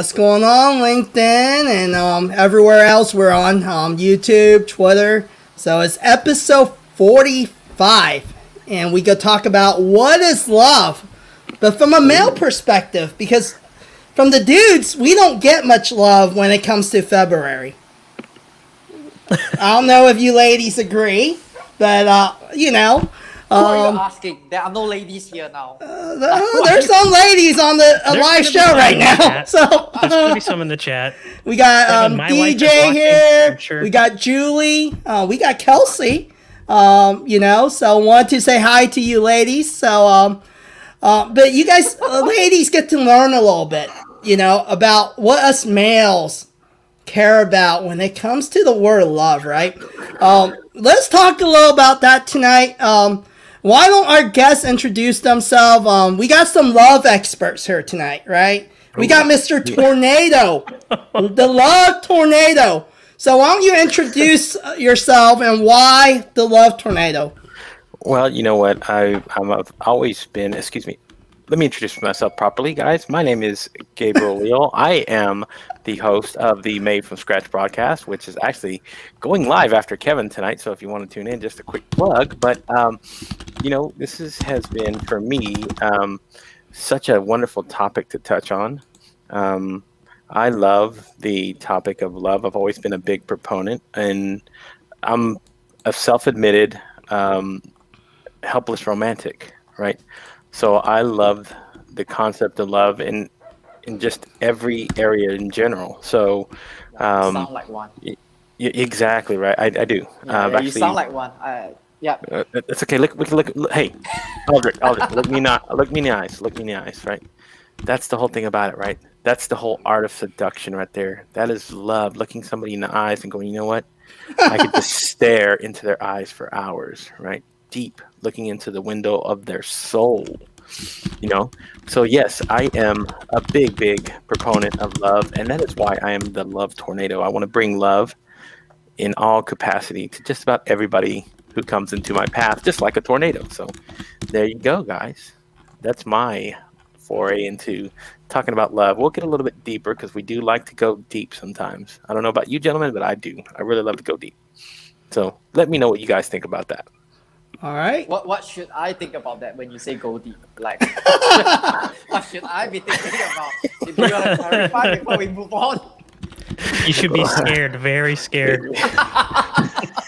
What's going on, LinkedIn and um, everywhere else? We're on um, YouTube, Twitter. So it's episode 45, and we go talk about what is love, but from a male perspective, because from the dudes, we don't get much love when it comes to February. I don't know if you ladies agree, but uh, you know, Who are um, you asking? There are no ladies here now. uh, there's some ladies on the a There's live show right in the now. chat. So There's gonna be some in the chat. we got um, my wife is DJ here. Sure. We got Julie. Uh, we got Kelsey. Um, you know, so want to say hi to you, ladies. So, um, uh, but you guys, uh, ladies, get to learn a little bit. You know about what us males care about when it comes to the word love, right? Um, let's talk a little about that tonight. Um, why don't our guests introduce themselves? Um, we got some love experts here tonight, right? We got Mr. Tornado, the love tornado. So why don't you introduce yourself and why the love tornado? Well, you know what? I I'm, I've always been. Excuse me. Let me introduce myself properly, guys. My name is Gabriel Leal. I am the host of the Made from Scratch broadcast, which is actually going live after Kevin tonight. So if you want to tune in, just a quick plug. But um, you know, this is, has been for me um, such a wonderful topic to touch on. Um, I love the topic of love. I've always been a big proponent, and I'm a self-admitted um, helpless romantic, right? So I love the concept of love in in just every area in general. So um, sound like one. y- exactly right. I, I do. Yeah, I've yeah, you sound like one. Uh, yeah. uh, it's okay. Look, we can look, look. Hey, Aldrich, Aldrich, look me not, look me in the eyes. Look me in the eyes. Right. That's the whole thing about it, right? That's the whole art of seduction, right there. That is love. Looking somebody in the eyes and going, you know what? I could just stare into their eyes for hours, right? Deep, looking into the window of their soul. You know. So yes, I am a big, big proponent of love, and that is why I am the love tornado. I want to bring love in all capacity to just about everybody who comes into my path, just like a tornado. So there you go, guys. That's my foray into talking about love. We'll get a little bit deeper because we do like to go deep sometimes. I don't know about you gentlemen, but I do. I really love to go deep. So let me know what you guys think about that. All right. What what should I think about that when you say go deep? Like, what should I be thinking about? If you want to clarify before we move on. You should be scared, very scared.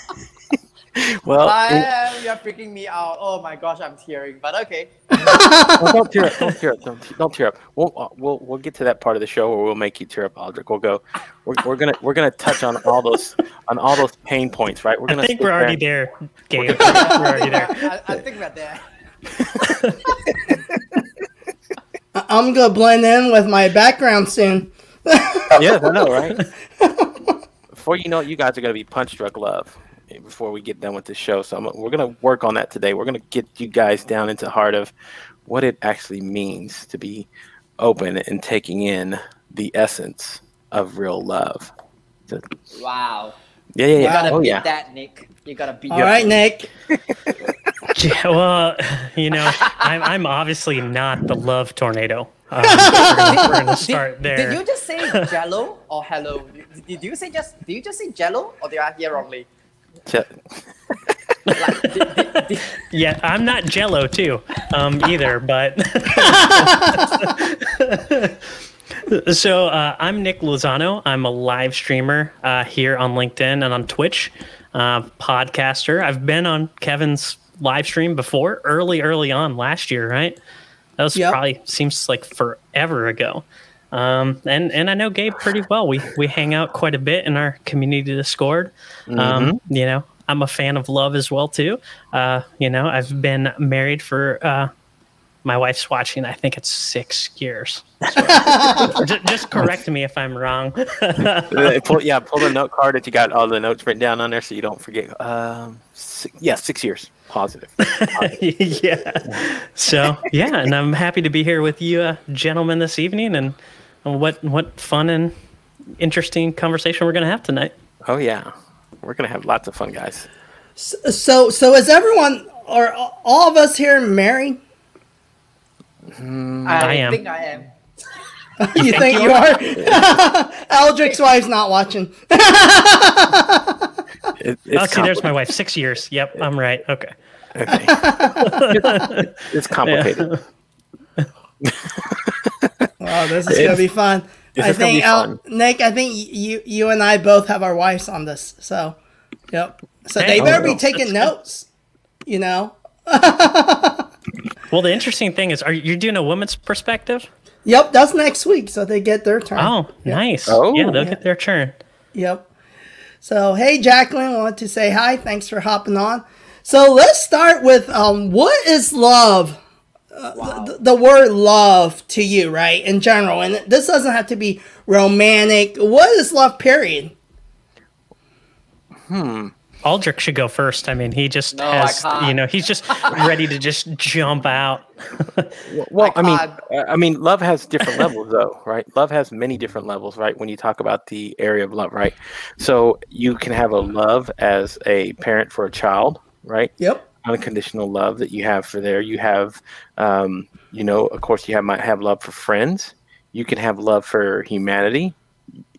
Well, I it- you're freaking me out. Oh my gosh, I'm tearing. But okay. well, don't tear up. Don't tear up. Don't, don't tear up. We'll, uh, we'll we'll get to that part of the show where we'll make you tear up, Aldrich. We'll go. We're, we're gonna we're gonna touch on all those on all those pain points, right? We're gonna. I think we're already there- there, Gabe. We're already there. I, I think we're there. I- I'm gonna blend in with my background soon. yeah, I know, right? Before you know it, you guys are going to be punch drunk love before we get done with the show. So I'm, we're going to work on that today. We're going to get you guys down into the heart of what it actually means to be open and taking in the essence of real love. So- Wow. yeah, yeah, You yeah. gotta Oh, beat yeah. that, Nick. You gotta beat All that. right, Nick. Yeah, well, you know, I'm, I'm obviously not the love tornado. Um, we're, gonna, we're gonna start did, there. Did you just say jello or hello? Did, did you say just did you just say jello or did I hear wrongly? Yeah, I'm not Jello too, um, either. But so uh, I'm Nick Lozano. I'm a live streamer uh, here on LinkedIn and on Twitch, uh, podcaster. I've been on Kevin's live stream before, early, early on last year, right? That was Yep. probably seems like forever ago. Um, and and I know Gabe pretty well. We we hang out quite a bit in our community Discord. Um, you know, I'm a fan of love as well too. Uh, you know, I've been married for uh, my wife's watching. I think it's six years. just, just correct me if I'm wrong. Uh, pull, yeah, pull the note card if you got all the notes written down on there so you don't forget. Um, six, yeah, six years. Positive. yeah. So yeah, and I'm happy to be here with you, uh, gentlemen, this evening, and what what fun and interesting conversation we're gonna have tonight. Oh, yeah. We're going to have lots of fun, guys. So, so is everyone or all of us here married? I, I am. think I am. you, think, you are? Eldrick's wife's not watching. It, Oh, see, there's my wife. Six years. Yep, I'm right. Okay. okay. it's complicated. Oh, this is gonna be fun. This I think be El- fun. Nick. I think you you and I both have our wives on this. So, yep. So they better oh, be taking that's good. notes. You know. Well, the interesting thing is, are you doing a woman's perspective? Yep, that's next week. So they get their turn. Oh, nice. Oh. yeah, they'll get their turn. Yep. So hey, Jacqueline, want to say hi. Thanks for hopping on. So let's start with um, what is love? Uh, the, the word love to you, right? In general, and this doesn't have to be romantic. What is love? Period. Hmm. Aldrich should go first. I mean, he just No, has, you know, he's just ready to just jump out. Well, I I mean, uh, I mean, love has different levels, though, right? Love has many different levels, right? When you talk about the area of love, right? So you can have a love as a parent for a child, right? Yep. Unconditional love that you have for there. You have, um, you know, of course, you have might have love for friends. You can have love for humanity.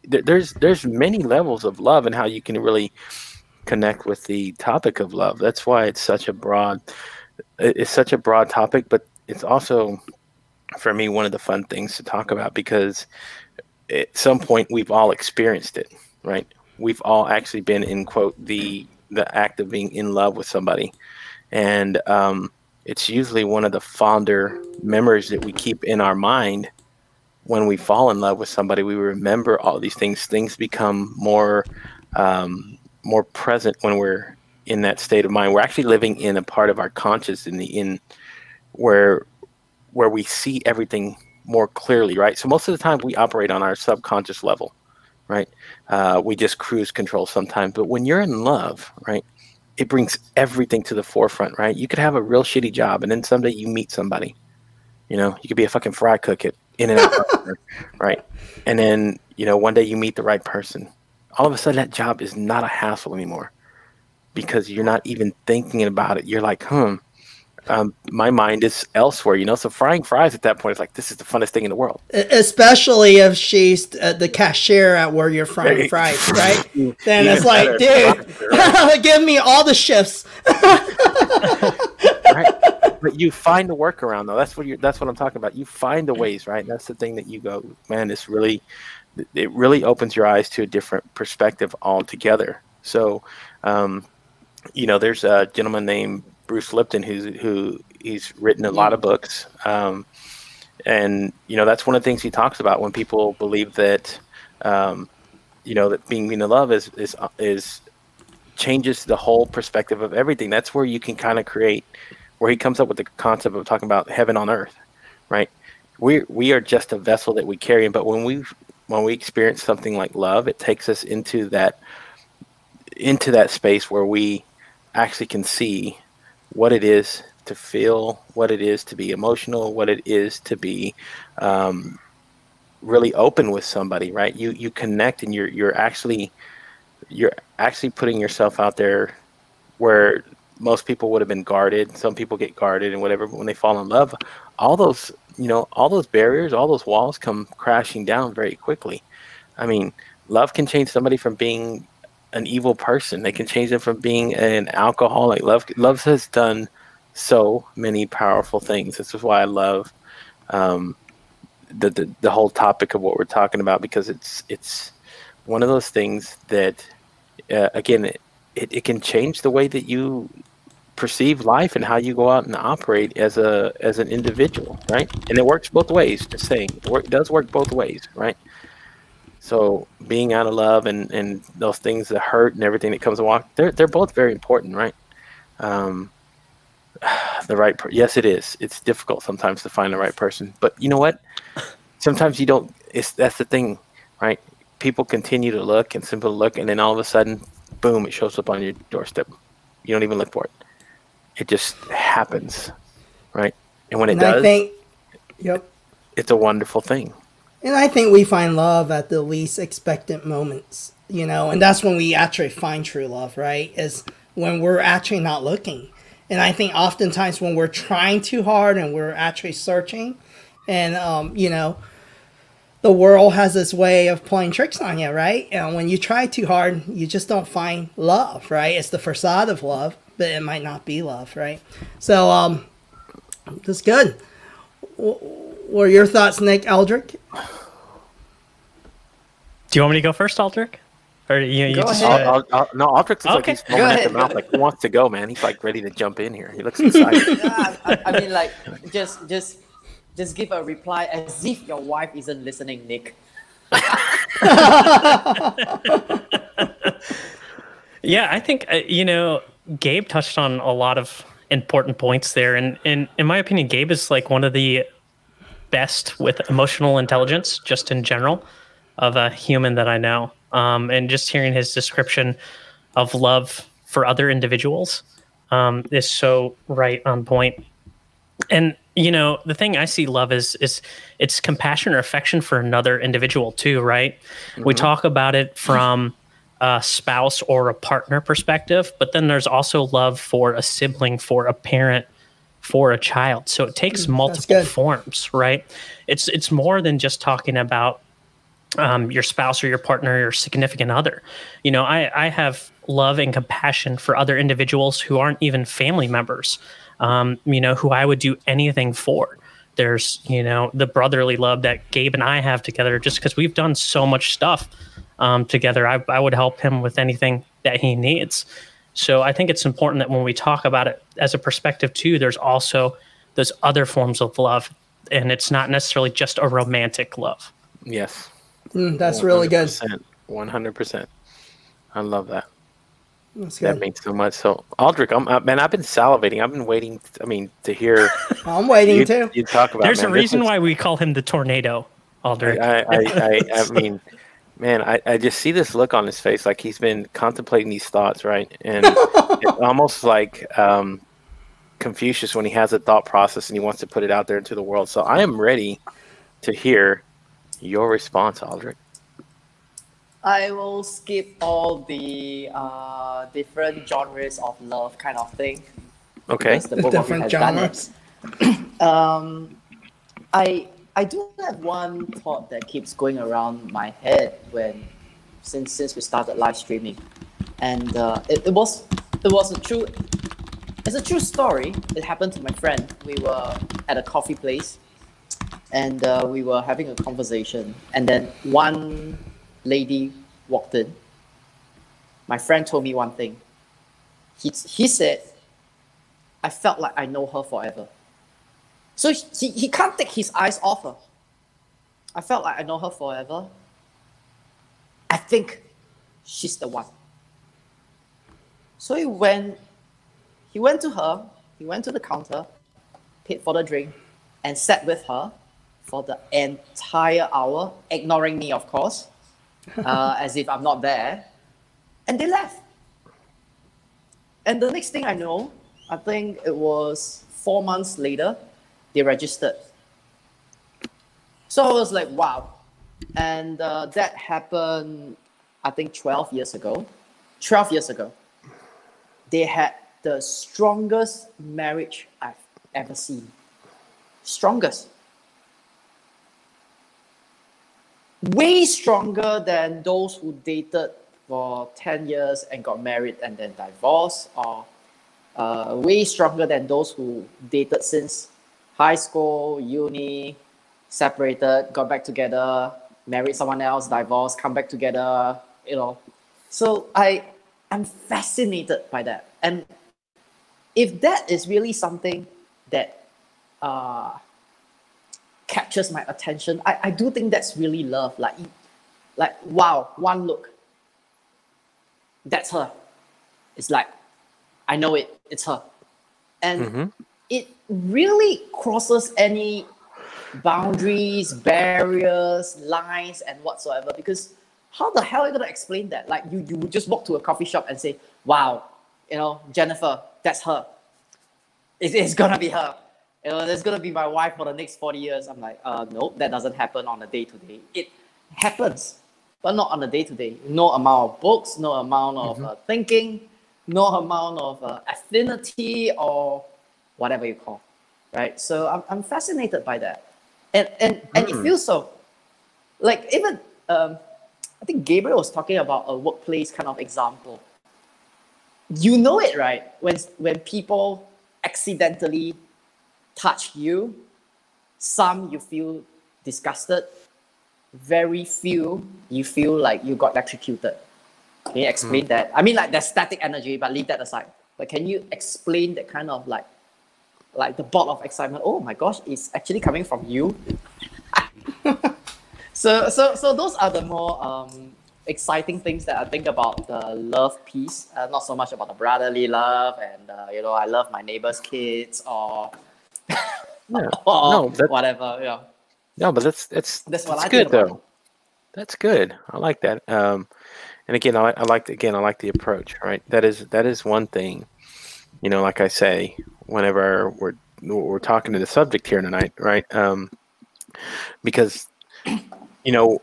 There's there's many levels of love and how you can really connect with the topic of love. That's why it's such a broad it's such a broad topic, but it's also for me one of the fun things to talk about because at some point we've all experienced it, right? We've all actually been in quote the the act of being in love with somebody, and um, it's usually one of the fonder memories that we keep in our mind when we fall in love with somebody. We remember all these things. Things become more um, more present when we're in that state of mind. We're actually living in a part of our conscious in the in where where we see everything more clearly, right? So most of the time we operate on our subconscious level, right? Uh, we just cruise control sometimes. But when you're in love, right, it brings everything to the forefront, right? You could have a real shitty job, and then someday you meet somebody. You know, you could be a fucking fry cook at In and Out, right? And then you know, one day you meet the right person. All of a sudden, that job is not a hassle anymore because you're not even thinking about it. You're like, hmm, um, my mind is elsewhere, you know. So frying fries at that point is like, this is the funnest thing in the world. Especially if she's uh, the cashier at where you're frying fries, right? then it's like, dude, give me all the shifts. right? But you find the workaround though. That's what you. That's what I'm talking about. You find the ways, right? That's the thing that you go, man. This really, it really opens your eyes to a different perspective altogether. So, um, you know, there's a gentleman named Bruce Lipton who's who he's written a lot of books, um, and you know that's one of the things he talks about when people believe that, um, you know, that being in love is is is changes the whole perspective of everything. That's where you can kind of create where he comes up with the concept of talking about heaven on earth, right? We we are just a vessel that we carry, but when we when we experience something like love, it takes us into that into that space where we actually can see what it is to feel, what it is to be emotional, what it is to be um, really open with somebody, right? You you connect and you're you're actually you're actually putting yourself out there where most people would have been guarded. Some people get guarded and whatever, but when they fall in love, all those you know all those barriers, all those walls come crashing down very quickly. I mean, love can change somebody from being an evil person. They can change them from being an alcoholic. Love love has done so many powerful things. This is why I love um, the, the the whole topic of what we're talking about because it's it's one of those things that uh, again it, it, it can change the way that you perceive life and how you go out and operate as a as an individual right and it works both ways just saying it work, does work both ways right so being out of love and and those things that hurt and everything that comes along they're they're both very important right? Um the right per- yes it is. It's difficult sometimes to find the right person. But you know what? Sometimes you don't it's that's the thing right? People continue to look and simply look and then all of a sudden boom it shows up on your doorstep. You don't even look for it. It just happens right? And when it And does I think, yep. it's a wonderful thing And I think we find love at the least expectant moments, you know, and that's when we actually find true love, right? Is when we're actually not looking. And I think oftentimes when we're trying too hard and we're actually searching, and, um, you know, the world has this way of playing tricks on you, right? And when you try too hard, you just don't find love, right? It's the facade of love, but it might not be love, right? So, um, that's good. W- What are your thoughts, Nick Eldrick? Do you want me to go first, Aldrich? Or you, you Go just ahead. uh, I'll, I'll, no, Aldrich looks like Okay. he's foaming at the mouth, like he wants to go, man. He's like ready to jump in here. He looks excited. Yeah, I, I mean, like, just, just, just give a reply as if your wife isn't listening, Nick. Yeah, I think uh, you know Gabe touched on a lot of important points there, and, and in my opinion, Gabe is like one of the best with emotional intelligence, just in general, of a human that I know. Um, and just hearing his description of love for other individuals um, is so right on point. And you know, the thing I see love is is it's compassion or affection for another individual too, right? We talk about it from a spouse or a partner perspective, but then there's also love for a sibling, for a parent, for a child. So it takes multiple forms, right? It's it's more than just talking about um, your spouse or your partner or your significant other. You know, I, I have love and compassion for other individuals who aren't even family members, um, you know, who I would do anything for. There's, you know, the brotherly love that Gabe and I have together just because we've done so much stuff um, together. I, I would help him with anything that he needs. So I think it's important that when we talk about it as a perspective too, there's also those other forms of love. And it's not necessarily just a romantic love. yes. Mm, that's really good. One hundred percent. I love that. That's That good. means so much. So, Aldrich, I'm, uh, man, I've been salivating. I've been waiting. I mean, to hear I'm waiting you, too. you talk about. There's man, a reason is- why we call him the tornado, Aldrich. I, I, I, I mean, man, I, I just see this look on his face, like he's been contemplating these thoughts, right? And it's almost like um, Confucius when he has a thought process and he wants to put it out there into the world. So I am ready to hear your response, Aldrich. I will skip all the uh, different genres of love kind of thing. Okay. because the both of you Different genres. um, I I do have one thought that keeps going around my head when since since we started live streaming, and uh, it, it was it was a true it's a true story. It happened to my friend. We were at a coffee place, and uh, we were having a conversation, and then one lady walked in. My friend told me one thing. He he said I felt like I know her forever. So he, he can't take his eyes off her. I felt like I know her forever. I think she's the one. So he went he went to her, he went to the counter, paid for the drink, and sat with her for the entire hour, ignoring me, of course, uh, as if I'm not there. And they left. And the next thing I know, I think it was four months later, they registered. So I was like, wow. And uh, that happened, I think, 12 years ago. 12 years ago. They had the strongest marriage I've ever seen. Strongest. Way stronger than those who dated for 10 years and got married and then divorced, or uh, way stronger than those who dated since high school, uni, separated, got back together, married someone else, divorced, come back together, you know. So I I'm fascinated by that. And if that is really something that uh, captures my attention, I, I do think that's really love. Like, like wow, one look. That's her. It's like, I know it, it's her. And Mhm. It really crosses any boundaries, barriers, lines, and whatsoever. Because how the hell are you gonna explain that? Like you, you would just walk to a coffee shop and say, "Wow, you know, Jennifer, that's her. It is gonna be her. You know, that's gonna be my wife for the next forty years." I'm like, uh, nope, that doesn't happen on a day to day. It happens, but not on a day to day. No amount of books, no amount of uh, thinking, no amount of uh, affinity or whatever you call, right? So I'm, I'm fascinated by that, and and and it feels so. like even um, I think Gabriel was talking about a workplace kind of example. You know it, right? When when people accidentally touch you, some you feel disgusted, very few you feel like you got electrocuted. Can you explain mm. that? I mean, like there's static energy, but leave that aside. But can you explain that kind of like, like the bolt of excitement? Oh my gosh, it's actually coming from you. so, so, so those are the more um, exciting things that I think about the love piece. Uh, not so much about the brotherly love and uh, you know I love my neighbor's kids or, yeah. or no, whatever. Yeah. No, but that's that's that's, that's good though. That's good. I like that. Um, and again, I, I like again I like the approach. Right, that is that is one thing. You know, like I say, whenever we're we're talking to the subject here tonight, right? Um, because you know,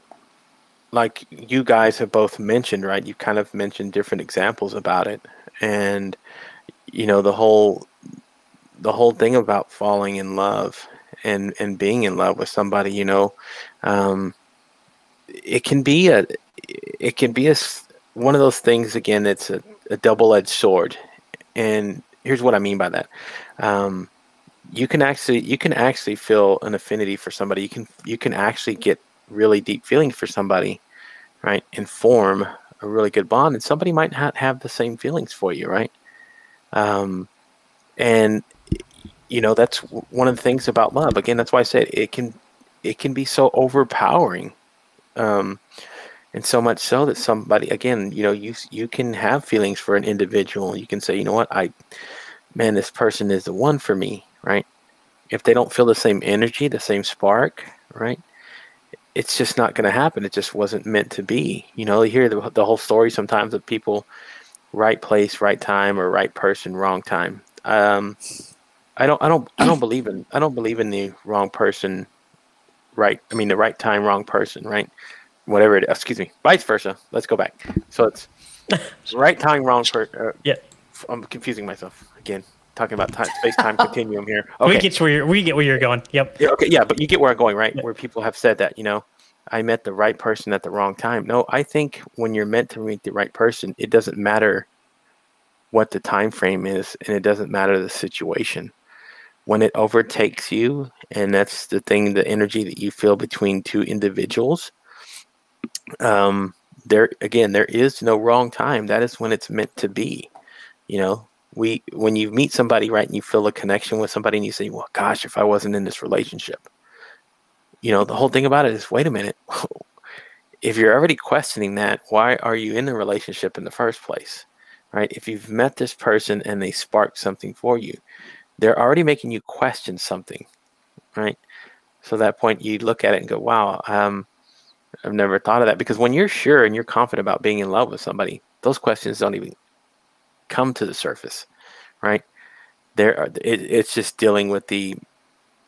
like you guys have both mentioned, right? You kind of mentioned different examples about it, and you know the whole the whole thing about falling in love and and being in love with somebody. You know, um, it can be a it can be a one of those things again it's a, a double-edged sword and here's what i mean by that. Um, you can actually you can actually feel an affinity for somebody. You can you can actually get really deep feelings for somebody right and form a really good bond and somebody might not have the same feelings for you right? Um, and you know that's one of the things about love. Again that's why i said it can it can be so overpowering. Um, and so much so that somebody again you know you you can have feelings for an individual. You can say you know what? I man this person is the one for me right? If they don't feel the same energy the same spark right? It's just not going to happen. It just wasn't meant to be. You know you hear the, the whole story sometimes of people right place right time or right person wrong time. Um i don't i don't i don't believe in i don't believe in the wrong person right i mean the right time wrong person right whatever it is. Excuse me. Vice versa. Let's go back. So it's right time, wrong for. Uh, yeah. I'm confusing myself again. Talking about time, space time continuum here. Okay. We get where you're, we get where you're going. Yep. Yeah. Okay. Yeah, but you get where I'm going, right? Where people have said that, you know, I met the right person at the wrong time. No, I think when you're meant to meet the right person, it doesn't matter what the time frame is, and it doesn't matter the situation. When it overtakes you, and that's the thing, the energy that you feel between two individuals, um, there again, there is no wrong time. That is when it's meant to be. You know, we when you meet somebody right and you feel a connection with somebody and you say, "Well, gosh, if I wasn't in this relationship," you know, the whole thing about it is, wait a minute. if you're already questioning that, why are you in the relationship in the first place? Right? If you've met this person and they spark something for you, they're already making you question something, right? So at that point, you look at it and go, "Wow, um, I've never thought of that because when you're sure and you're confident about being in love with somebody, those questions don't even come to the surface, right? There, are, it, it's just dealing with the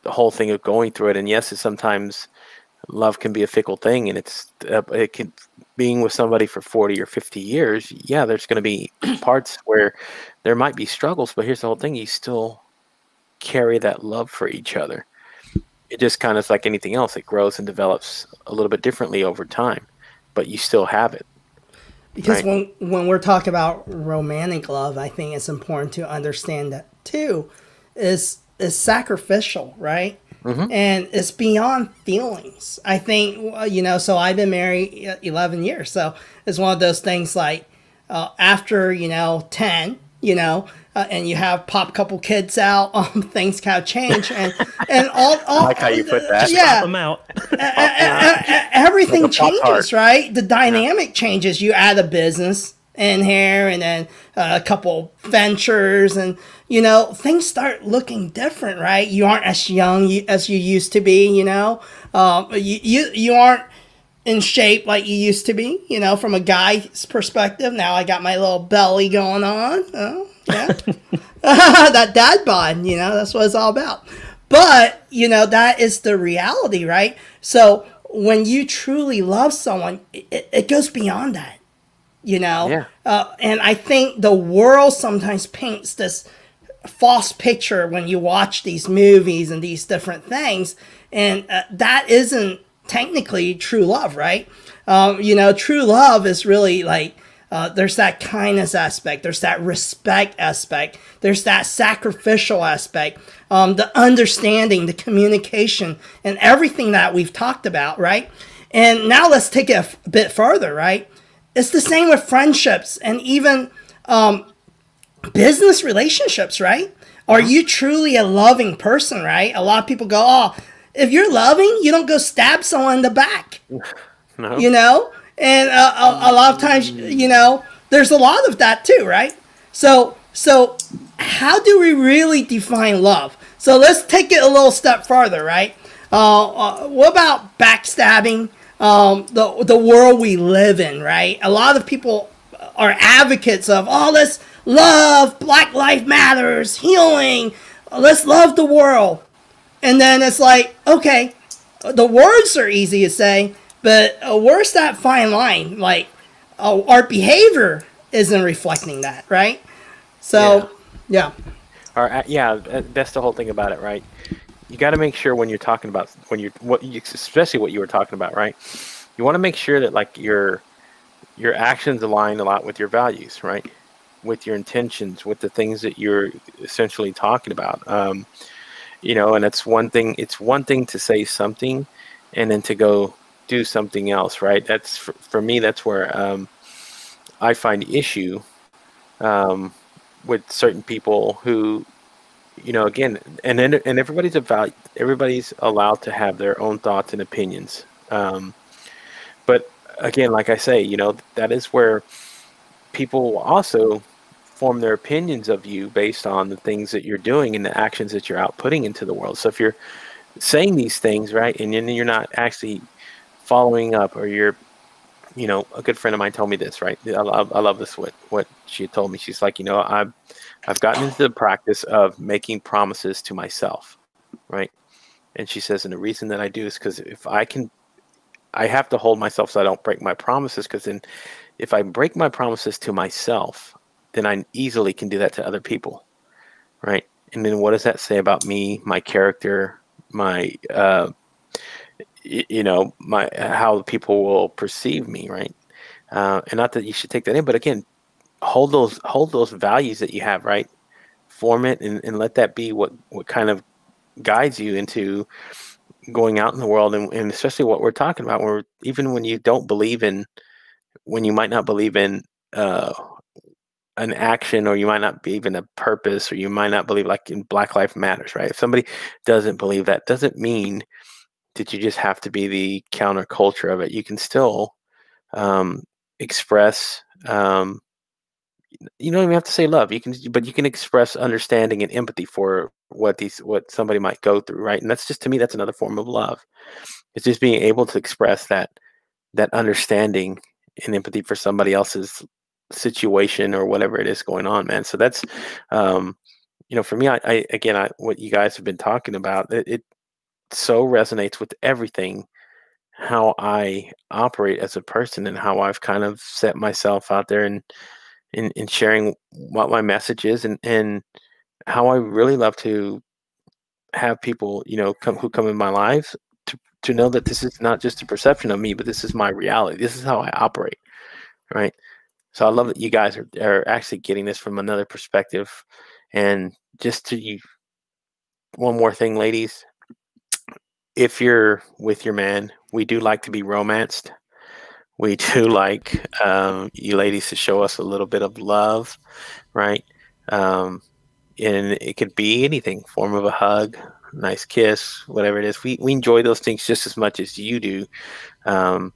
the whole thing of going through it. And yes, it's sometimes love can be a fickle thing, and it's uh, it can being with somebody for forty or fifty years. Yeah, there's going to be parts where there might be struggles, but here's the whole thing: you still carry that love for each other it just kind of like anything else it grows and develops a little bit differently over time but you still have it because right? when when we're talking about romantic love i think it's important to understand that too is is sacrificial right mm-hmm. and it's beyond feelings i think you know so i've been married 11 years so it's one of those things like uh, after you know 10 you know uh, and you have pop couple kids out, um, things kind of change, and and all, all I like how you put that. Yeah, pop them out. everything like changes, right? The dynamic yeah. changes. You add a business in here, and then uh, a couple ventures, and you know things start looking different, right? You aren't as young as you used to be. You know, um, you, you you aren't in shape like you used to be, you know, from a guy's perspective. Now I got my little belly going on. Oh, yeah. that dad bod, you know, that's what it's all about. But, you know, that is the reality, right? So when you truly love someone, it, it goes beyond that, you know? Yeah. Uh, and I think the world sometimes paints this false picture when you watch these movies and these different things. And uh, that isn't technically true love, right? Um, you know, true love is really like uh, there's that kindness aspect, there's that respect aspect, there's that sacrificial aspect, um, the understanding, the communication, and everything that we've talked about, right? And now let's take it a f- bit further, right? It's the same with friendships and even um, business relationships, right? Are you truly a loving person, right? A lot of people go, oh, if you're loving, you don't go stab someone in the back. No. You know? And uh, a, a lot of times, you know, there's a lot of that too, right? So, so how do we really define love? So let's take it a little step farther, right? Uh, uh, what about backstabbing? Um, the the world we live in, right? A lot of people are advocates of, oh, let's love, Black Life Matters, healing, let's love the world. And then it's like, okay, the words are easy to say, but uh, where's that fine line? Like, uh, our behavior isn't reflecting that, right? So, yeah. Or uh, yeah, that's the whole thing about it, right? You got to make sure when you're talking about when you're what, you, especially what you were talking about, right? You want to make sure that like your your actions align a lot with your values, right? With your intentions, with the things that you're essentially talking about. Um, you know, and it's one thing. It's one thing to say something, and then to go do something else, right? That's for, for me. That's where um, I find issue um, with certain people who, you know, again, and and everybody's about everybody's allowed to have their own thoughts and opinions. Um, but again, like I say, you know, that is where people also form their opinions of you based on the things that you're doing and the actions that you're outputting into the world. So if you're saying these things, right, and then you're not actually following up, or you're, you know, a good friend of mine told me this, right? I love, I love this. What what she told me. She's like, you know, I've I've gotten into the practice of making promises to myself, right? And she says, and the reason that I do is because if I can I have to hold myself so I don't break my promises because then if I break my promises to myself, then I easily can do that to other people. Right. And then what does that say about me, my character, my, uh, you know, my, how people will perceive me. Right. Uh, and not that you should take that in, but again, hold those, hold those values that you have, right. Form it and, and let that be what, what kind of guides you into going out in the world and, and especially what we're talking about where even when you don't believe in when you might not believe in uh an action or you might not believe in a purpose or you might not believe like in black life matters right if somebody doesn't believe that doesn't mean that you just have to be the counterculture of it? You can still um express um you don't even have to say love. You can but you can express understanding and empathy for what these what somebody might go through right? And that's just to me that's another form of love. It's just being able to express that that understanding and empathy for somebody else's situation or whatever it is going on man. So that's um you know for me i, I again i what you guys have been talking about it, it so resonates with everything how i operate as a person and how i've kind of set myself out there and in, in sharing what my message is and, and how I really love to have people, you know, come who come in my lives to, to know that this is not just a perception of me, but this is my reality. This is how I operate. Right. So I love that you guys are, are actually getting this from another perspective. And just to you, one more thing, ladies, if you're with your man, we do like to be romanced we do like um, you ladies to show us a little bit of love, right? Um, and it could be anything, form of a hug, nice kiss, whatever it is. We we enjoy those things just as much as you do. Um,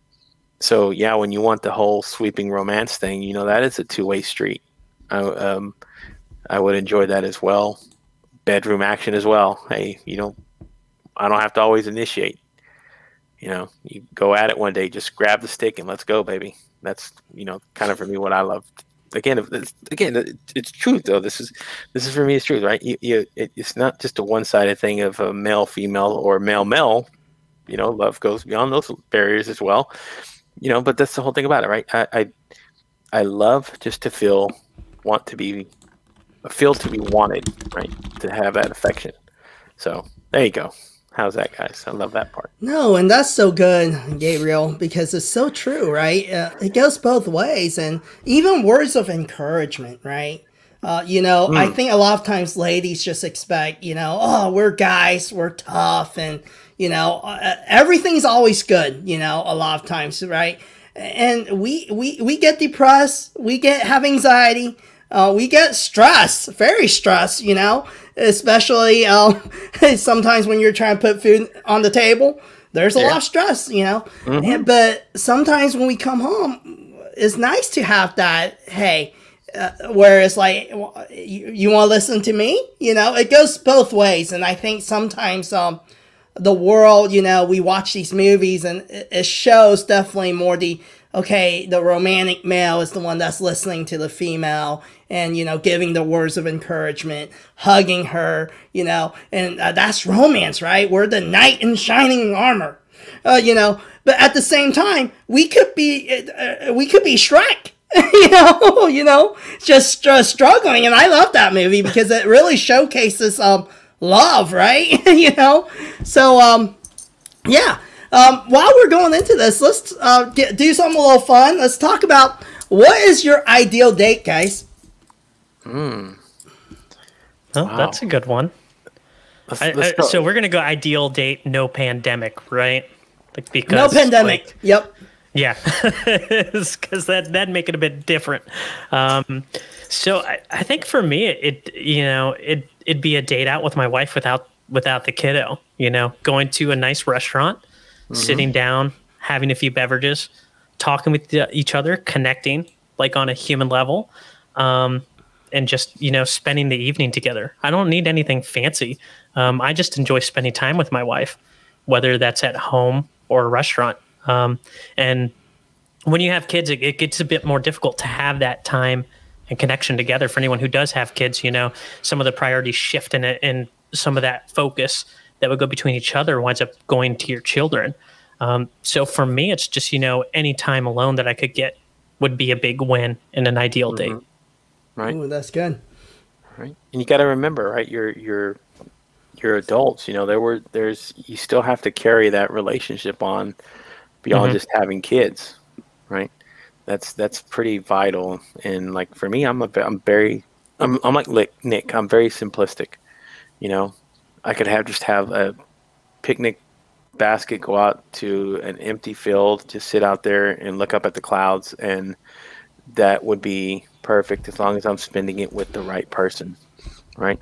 so yeah, when you want the whole sweeping romance thing, you know that is a two way street. I um, I would enjoy that as well. Bedroom action as well. Hey, you know, I don't have to always initiate you know, you go at it one day, just grab the stick and let's go, baby. That's you know, kind of for me what I love. Again, again, it's truth though. This is this is for me, it's truth, right? You, you it, it's not just a one sided thing of a male female or male male. You know, love goes beyond those barriers as well. You know, but that's the whole thing about it, right? I I, I love just to feel want to be feel to be wanted, right? To have that affection. So there you go. How's that, guys? I love that part. No, and that's so good, Gabriel, because it's so true, right? Uh, it goes both ways, and even words of encouragement, right? Uh, you know, mm. I think a lot of times ladies just expect, you know, oh, we're guys, we're tough, and you know, uh, everything's always good. You know, a lot of times, right? And we we we get depressed, we get have anxiety, uh, we get stressed, very stressed. You know, especially um, sometimes when you're trying to put food on the table. There's a yeah. lot of stress, you know. Mm-hmm. And, but sometimes when we come home, it's nice to have that. Hey, uh, where it's like you, you want to listen to me you know it goes both ways and i think sometimes um the world you know we watch these movies and it, it shows definitely more the okay the romantic male is the one that's listening to the female and you know giving the words of encouragement hugging her you know and uh, that's romance right we're the knight in shining armor uh, you know but at the same time we could be uh, uh we could be shrek you know, you know, just struggling. And I love that movie because it really showcases um love, right? you know, so um, yeah. Um, while we're going into this, let's uh, get, do something a little fun. Let's talk about what is your ideal date, guys. Hmm. Oh, wow. that's a good one. Let's, let's I, I, so we're gonna go ideal date, no pandemic, right? Like because no pandemic. Like, yep. Yeah, because that that'd make it a bit different. Um, so I, I think for me, it, it you know it it'd be a date out with my wife without without the kiddo. You know, going to a nice restaurant, mm-hmm. sitting down, having a few beverages, talking with each other, connecting like on a human level, um, and just you know spending the evening together. I don't need anything fancy. Um, I just enjoy spending time with my wife, whether that's at home or a restaurant. Um, and when you have kids, it, it, gets a bit more difficult to have that time and connection together. For anyone who does have kids, you know, some of the priorities shift in it, and some of that focus that would go between each other winds up going to your children. Um, so for me, it's just you know any time alone that I could get would be a big win in an ideal mm-hmm. date. Right. Ooh, that's good. Right, and you got to remember, right? You're you're you're adults. You know, there were there's you still have to carry that relationship on beyond mm-hmm. just having kids, right? That's that's pretty vital. And like for me, I'm a I'm very I'm I'm like Nick. I'm very simplistic. You know, I could have just have a picnic basket, go out to an empty field, just sit out there and look up at the clouds, and that would be perfect as long as I'm spending it with the right person, right?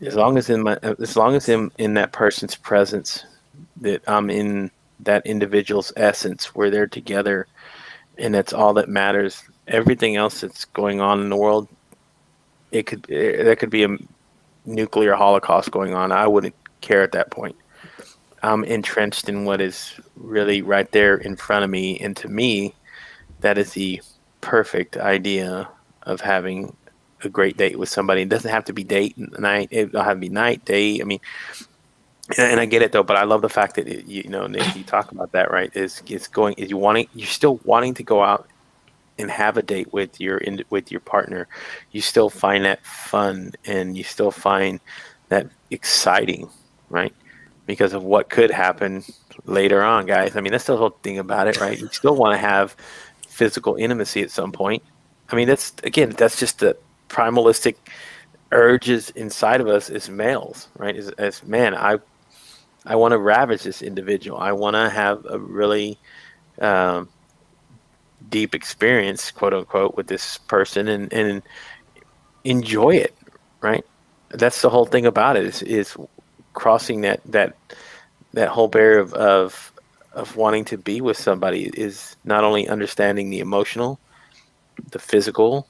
As long as in my as long as in in that person's presence, that I'm in that individual's essence where they're together and that's all that matters everything else that's going on in the world it could it, that could be a nuclear holocaust going on i wouldn't care at that point i'm entrenched in what is really right there in front of me and to me that is the perfect idea of having a great date with somebody it doesn't have to be date night it'll have to be night day i mean and I get it though, but I love the fact that it, you know, Nick, you talk about that, right? Is is going is you wanting you're still wanting to go out and have a date with your with your partner. You still find that fun and you still find that exciting, right? Because of what could happen later on, guys. I mean, that's the whole thing about it, right? You still want to have physical intimacy at some point. I mean, that's again, that's just the primalistic urges inside of us as males, right? As, as man, I I want to ravage this individual. I want to have a really um, deep experience, quote unquote, with this person and, and enjoy it, right? That's the whole thing about it is, is crossing that, that, that whole barrier of, of, of wanting to be with somebody is not only understanding the emotional, the physical,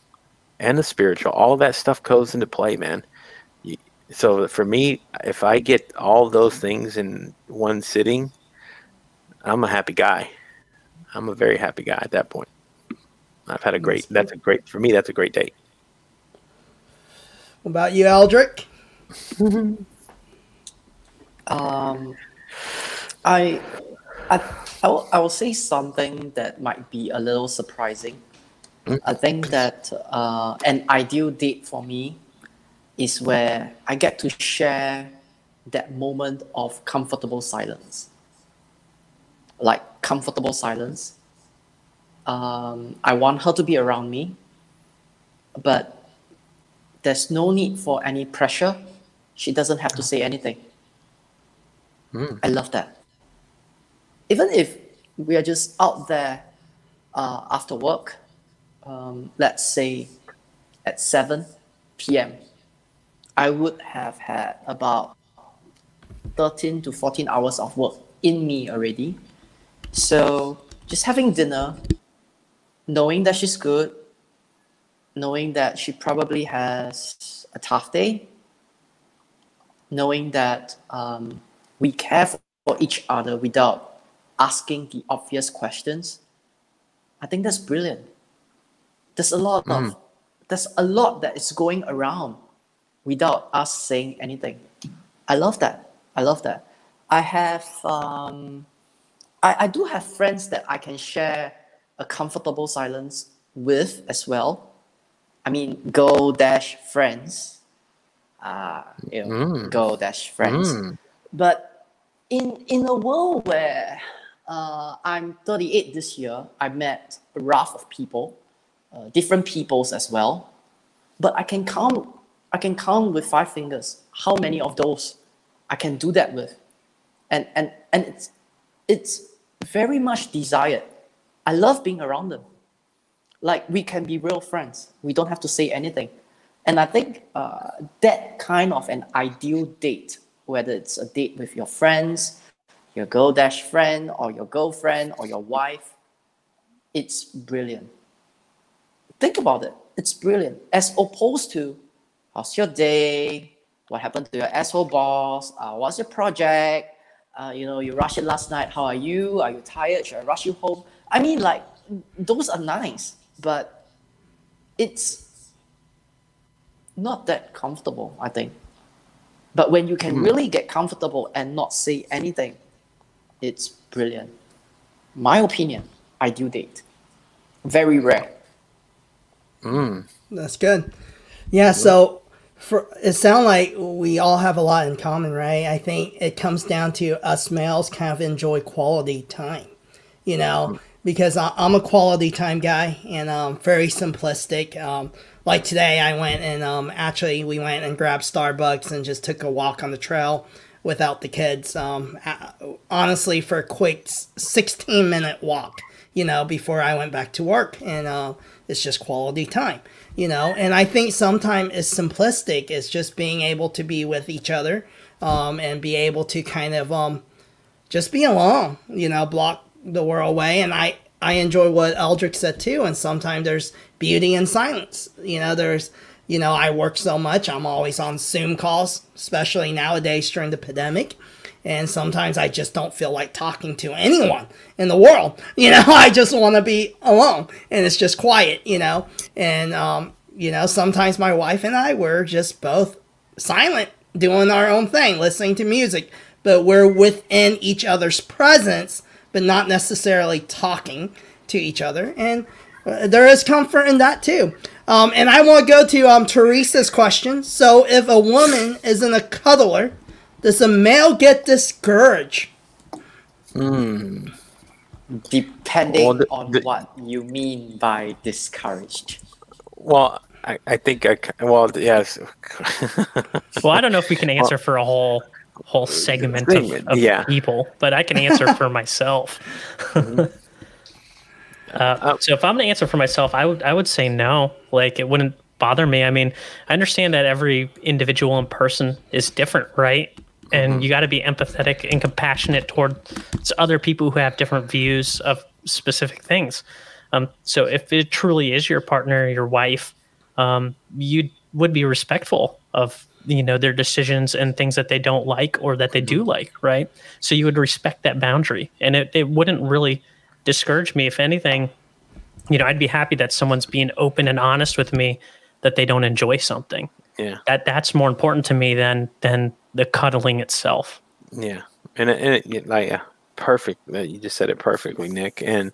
and the spiritual. All that stuff goes into play, man so for me, if I get all those things in one sitting, I'm a happy guy. I'm a very happy guy at that point. I've had a great. That's a great for me. That's a great date. What about you, Eldrick? um, I, I, I will, I will say something that might be a little surprising. Mm-hmm. I think that uh, an ideal date for me is where I get to share that moment of comfortable silence. Like comfortable silence. Um, I want her to be around me, but there's no need for any pressure. She doesn't have to say anything. Mm. I love that. Even if we are just out there uh, after work, um, let's say at 7 p.m., I would have had about 13 to 14 hours of work in me already. So just having dinner, knowing that she's good, knowing that she probably has a tough day, knowing that um, we care for each other without asking the obvious questions, I think that's brilliant. There's a lot of there's a lot that is going around without us saying anything. I love that. I love that. I have um, I, I do have friends that I can share a comfortable silence with as well. I mean, go dash friends. Uh, you know, Mm. go dash friends. Mm. But in in a world where uh, I'm 38 this year, I met a raft of people, uh, different peoples as well. But I can count I can count with five fingers how many of those I can do that with, and and and it's it's very much desired. I love being around them. Like we can be real friends. We don't have to say anything. And I think uh, that kind of an ideal date, whether it's a date with your friends, your girl dash friend, or your girlfriend, or your wife, it's brilliant. Think about it. It's brilliant. As opposed to, how's your day? What happened to your asshole boss? Uh, what's your project? Uh, you know, you rushed it last night. How are you? Are you tired? Should I rush you home? I mean, like, those are nice, but it's not that comfortable, I think. But when you can really get comfortable and not say anything, it's brilliant. My opinion, ideal date. Very rare. Mm. That's good. Yeah, so for it sounds like we all have a lot in common, right? I think it comes down to us males kind of enjoy quality time, you know, because I, I'm a quality time guy and um, very simplistic. Um, like today, I went and um, actually we went and grabbed Starbucks and just took a walk on the trail without the kids. Um, honestly, for a quick 16 minute walk, you know, before I went back to work, and uh, it's just quality time, you know. And I think sometimes it's simplistic. It's just being able to be with each other, um, and be able to kind of um, just be alone, you know, block the world away. And I I enjoy what Eldrick said too. And sometimes there's beauty in silence. You know, there's you know I work so much. I'm always on Zoom calls, especially nowadays during the pandemic. And sometimes I just don't feel like talking to anyone in the world. You know, I just want to be alone and it's just quiet, you know. And, um, you know, sometimes my wife and I were just both silent, doing our own thing, listening to music, but we're within each other's presence, but not necessarily talking to each other. And uh, there is comfort in that too. Um, and I want to go to um, Teresa's question. So, if a woman isn't a cuddler, does a male get discouraged? Hmm. Depending Well, the- on the- what you mean by discouraged. Well, I, I think I c- well yes. Well, I don't know if we can answer for a whole whole segment of, thing, of yeah. people, but I can answer for myself. Mm-hmm. Uh, uh, so if I'm going to answer for myself, I would I would say no. Like it wouldn't bother me. I mean, I understand that every individual and person is different, right? And you got to be empathetic and compassionate towards other people who have different views of specific things. Um, so if it truly is your partner, your wife, um, you would be respectful of you know their decisions and things that they don't like or that they do like right? So you would respect that boundary. And it, it wouldn't really discourage me. If anything you know i'd be happy that someone's being open and honest with me that they don't enjoy something yeah. that that's more important to me than than the cuddling itself Yeah, and it, and it, like yeah, perfect. That you just said it perfectly, Nick. And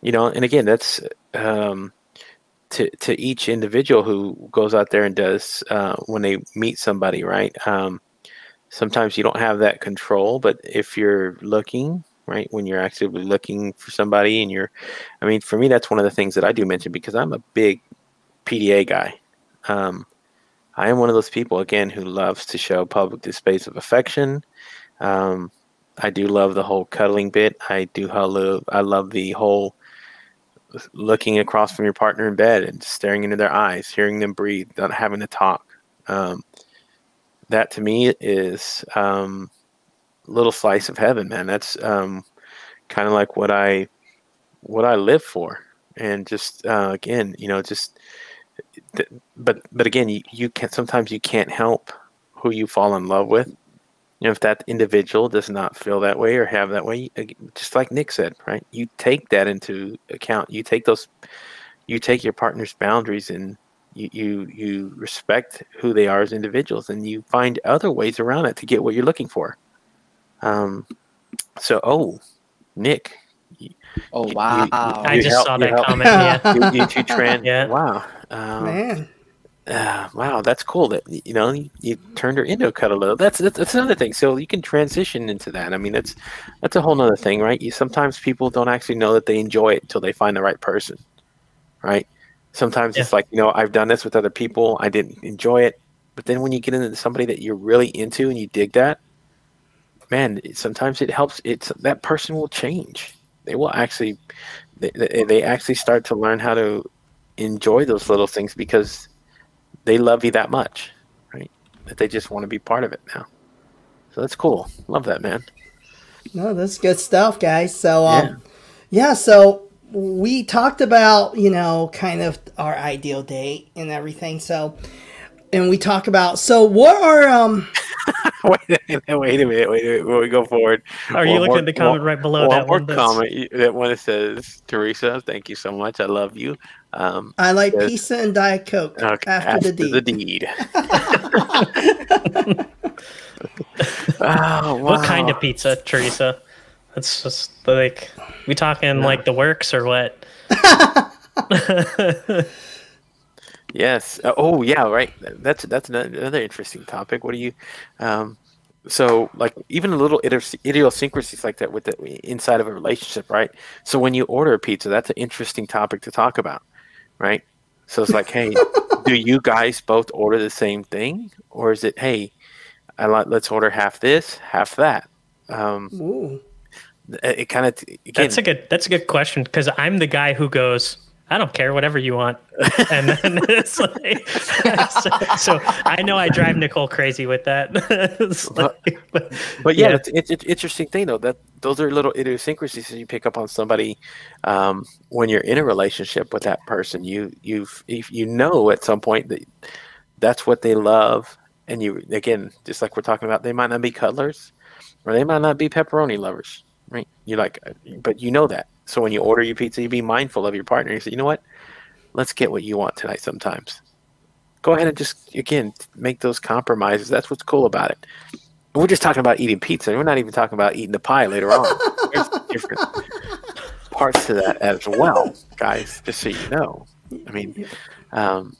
you know, and again, that's um, to to each individual who goes out there and does uh, when they meet somebody, right? Um, sometimes you don't have that control. But if you're looking, right, when you're actively looking for somebody and you're, I mean, for me, that's one of the things that I do mention because I'm a big PDA guy. Um, I am one of those people, again, who loves to show public displays of affection. Um, I do love the whole cuddling bit. I do love, I love the whole looking across from your partner in bed and staring into their eyes, hearing them breathe, not having to talk. Um, that to me is um, little slice of heaven, man. That's um, kind of like what I what I live for, and just uh, again, you know, just but but again, you, you can sometimes you can't help who you fall in love with. You know, if that individual does not feel that way or have that way, just like Nick said, right? You take that into account. You take those, you take your partner's boundaries and you you you respect who they are as individuals, and you find other ways around it to get what you're looking for. Um, so oh, Nick. Oh wow! You, I just help, saw that help. comment. Yeah, you, you two trend. Yeah. Wow. Um, Man. Uh, wow, that's cool. That you know you, you turned her into a cuddler. That's, that's that's another thing. So you can transition into that. I mean, that's that's a whole other thing, right? You sometimes people don't actually know that they enjoy it until they find the right person, right? Sometimes yeah. it's like you know I've done this with other people. I didn't enjoy it, but then when you get into somebody that you're really into and you dig that, man, sometimes it helps. It's that person will change. They will actually, they, they actually start to learn how to enjoy those little things because they love you that much, right? That they just want to be part of it now. So that's cool. Love that, man. No, that's good stuff, guys. So, um, yeah. yeah, so we talked about, you know, kind of our ideal date and everything. So, and we talk about, so what are, um, wait, a minute, wait a minute, wait a minute, before we go forward. Are you looking more, at the comment right below one that one? comment, that one that says, Teresa, thank you so much. I love you. Um, I like says, pizza and Diet Coke okay, after, after, the deed. The deed. oh, wow. What kind of pizza, Teresa? That's just like, we talking no. like the works or what? Yes. Uh, oh, yeah. Right. That's that's another interesting topic. What do you? Um, so, like, even a little idiosyncrasies like that with the inside of a relationship, right? So, when you order a pizza, that's an interesting topic to talk about, right? So it's like, hey, do you guys both order the same thing, or is it, hey, I like let's order half this, half that? Um, Ooh. It, it kind of that's a good that's a good question because I'm the guy who goes I don't care, whatever you want. And then it's like, so, so, I know I drive Nicole crazy with that. like, but, but, yeah, yeah. It's, it's, it's, interesting thing though that those are little idiosyncrasies that you pick up on somebody um, when you're in a relationship with that person. You you've you know at some point that that's what they love, and you again just like we're talking about, they might not be cuddlers, or they might not be pepperoni lovers, right? You like, but you know that so when you order your pizza, you be mindful of your partner. You say, you know what? Let's get what you want tonight sometimes. Go ahead and just, again, make those compromises. That's what's cool about it. we're just talking about eating pizza. We're not even talking about eating the pie later on. There's different parts to that as well, guys, just so you know. I mean, um,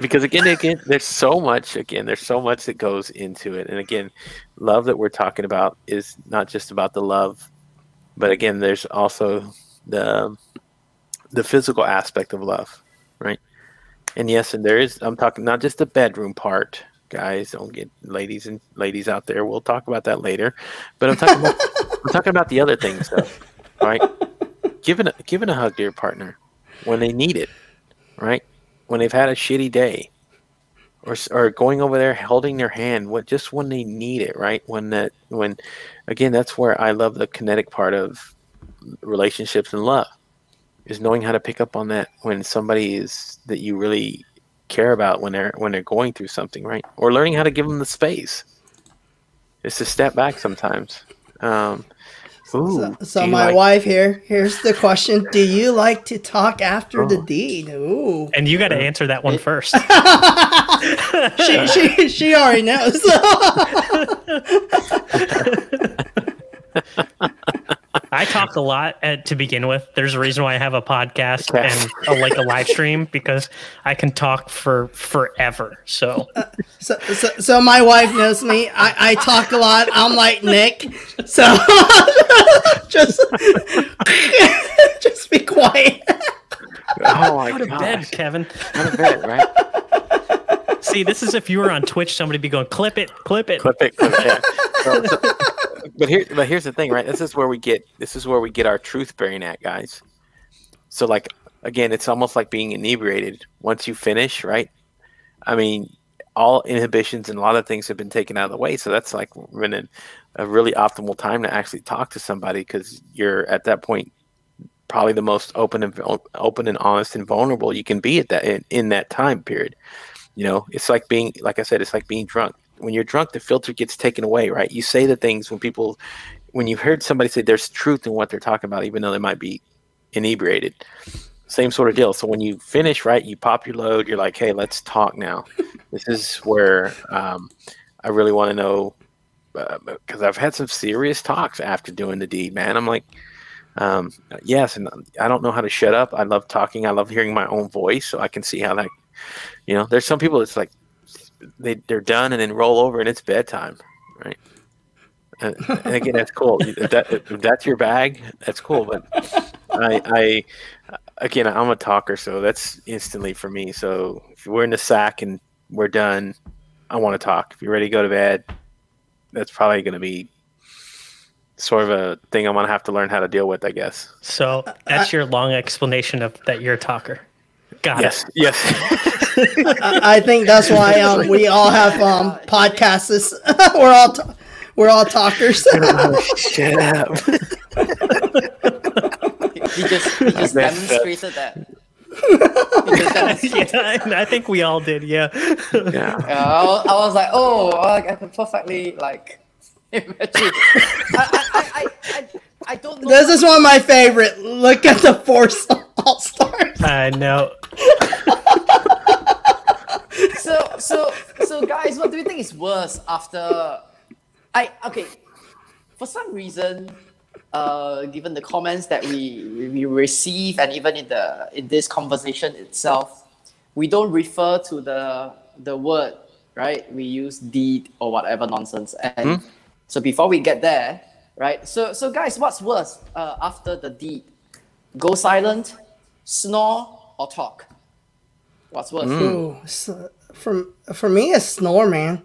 because again, again, there's so much. Again, there's so much that goes into it, and again, love that we're talking about is not just about the love but again, there's also the the physical aspect of love, right? And yes, and there is. I'm talking not just the bedroom part, guys. Don't get ladies and ladies out there. We'll talk about that later. But I'm talking about I'm talking about the other things, though, right? Giving a, giving a hug to your partner when they need it, right? When they've had a shitty day, or or going over there holding their hand what just when they need it right when that when again that's where i love the kinetic part of relationships and love is knowing how to pick up on that when somebody is that you really care about when they're when they're going through something right? Or learning how to give them the space. It's to step back sometimes. Um, Ooh, so, so my like... wife here. Here's the question: Do you like to talk after oh. the deed? Ooh. And you got to answer that one first. she, she she already knows. I talk a lot at, to begin with. There's a reason why I have a podcast Okay. and a, like a live stream because I can talk for forever. So So, so, so my wife knows me. I, I talk a lot. I'm like Nick. So just just be quiet. Oh my go to god! bed, Kevin. Go to bed, right? See, this is if you were on Twitch, somebody would be going, clip it, clip it. Clip it. Clip it. yeah. So- so- but here, but here's the thing, right? This is where we get this is where we get our truth bearing at, guys. So like again, it's almost like being inebriated. Once you finish, right? I mean, all inhibitions and a lot of things have been taken out of the way. So that's like when a, a really optimal time to actually talk to somebody because you're at that point probably the most open and open and honest and vulnerable you can be at that in, in that time period. You know, it's like being like I said, it's like being drunk. When you're drunk, the filter gets taken away, right? You say the things when people when you've heard somebody say there's truth in what they're talking about, even though they might be inebriated. Same sort of deal. So when you finish, right, you pop your load. You're like, hey, let's talk now. this is where um, I really want to know because I've had some serious talks after doing the deed, man. I'm like, um, yes, and I don't know how to shut up. I love talking. I love hearing my own voice, so I can see how that, you know, there's some people it's like they they're done and then roll over and it's bedtime, right? And, and again, that's cool. If, that, if that's your bag, that's cool. But I, I, again, I'm a talker, so that's instantly for me. So if we're in the sack and we're done, I want to talk. If you're ready to go to bed, that's probably going to be sort of a thing I'm going to have to learn how to deal with, I guess. So uh, that's uh, your long explanation of that you're a talker. Got Yes, yes. I, I think that's why um, we all have um, podcasts. we're all ta- we're all talkers. Shut up. He just he just messed up. demonstrated that. He yeah, I, I think we all did. Yeah. Yeah. Yeah, I was, I was like, oh, I I can perfectly like imagine. I, I, I, I, I don't know. this is one of my favorite. Look at the Force All Stars. I know. So so so guys what do you think is worse after i okay for some reason uh given the comments that we we receive and even in the in this conversation itself we don't refer to the the word right? We use deed or whatever nonsense. And so before we get there right? So so guys what's worse uh, after the deed? Go silent snore or talk? What's worse? Ooh, s- for for me, it's snore, man.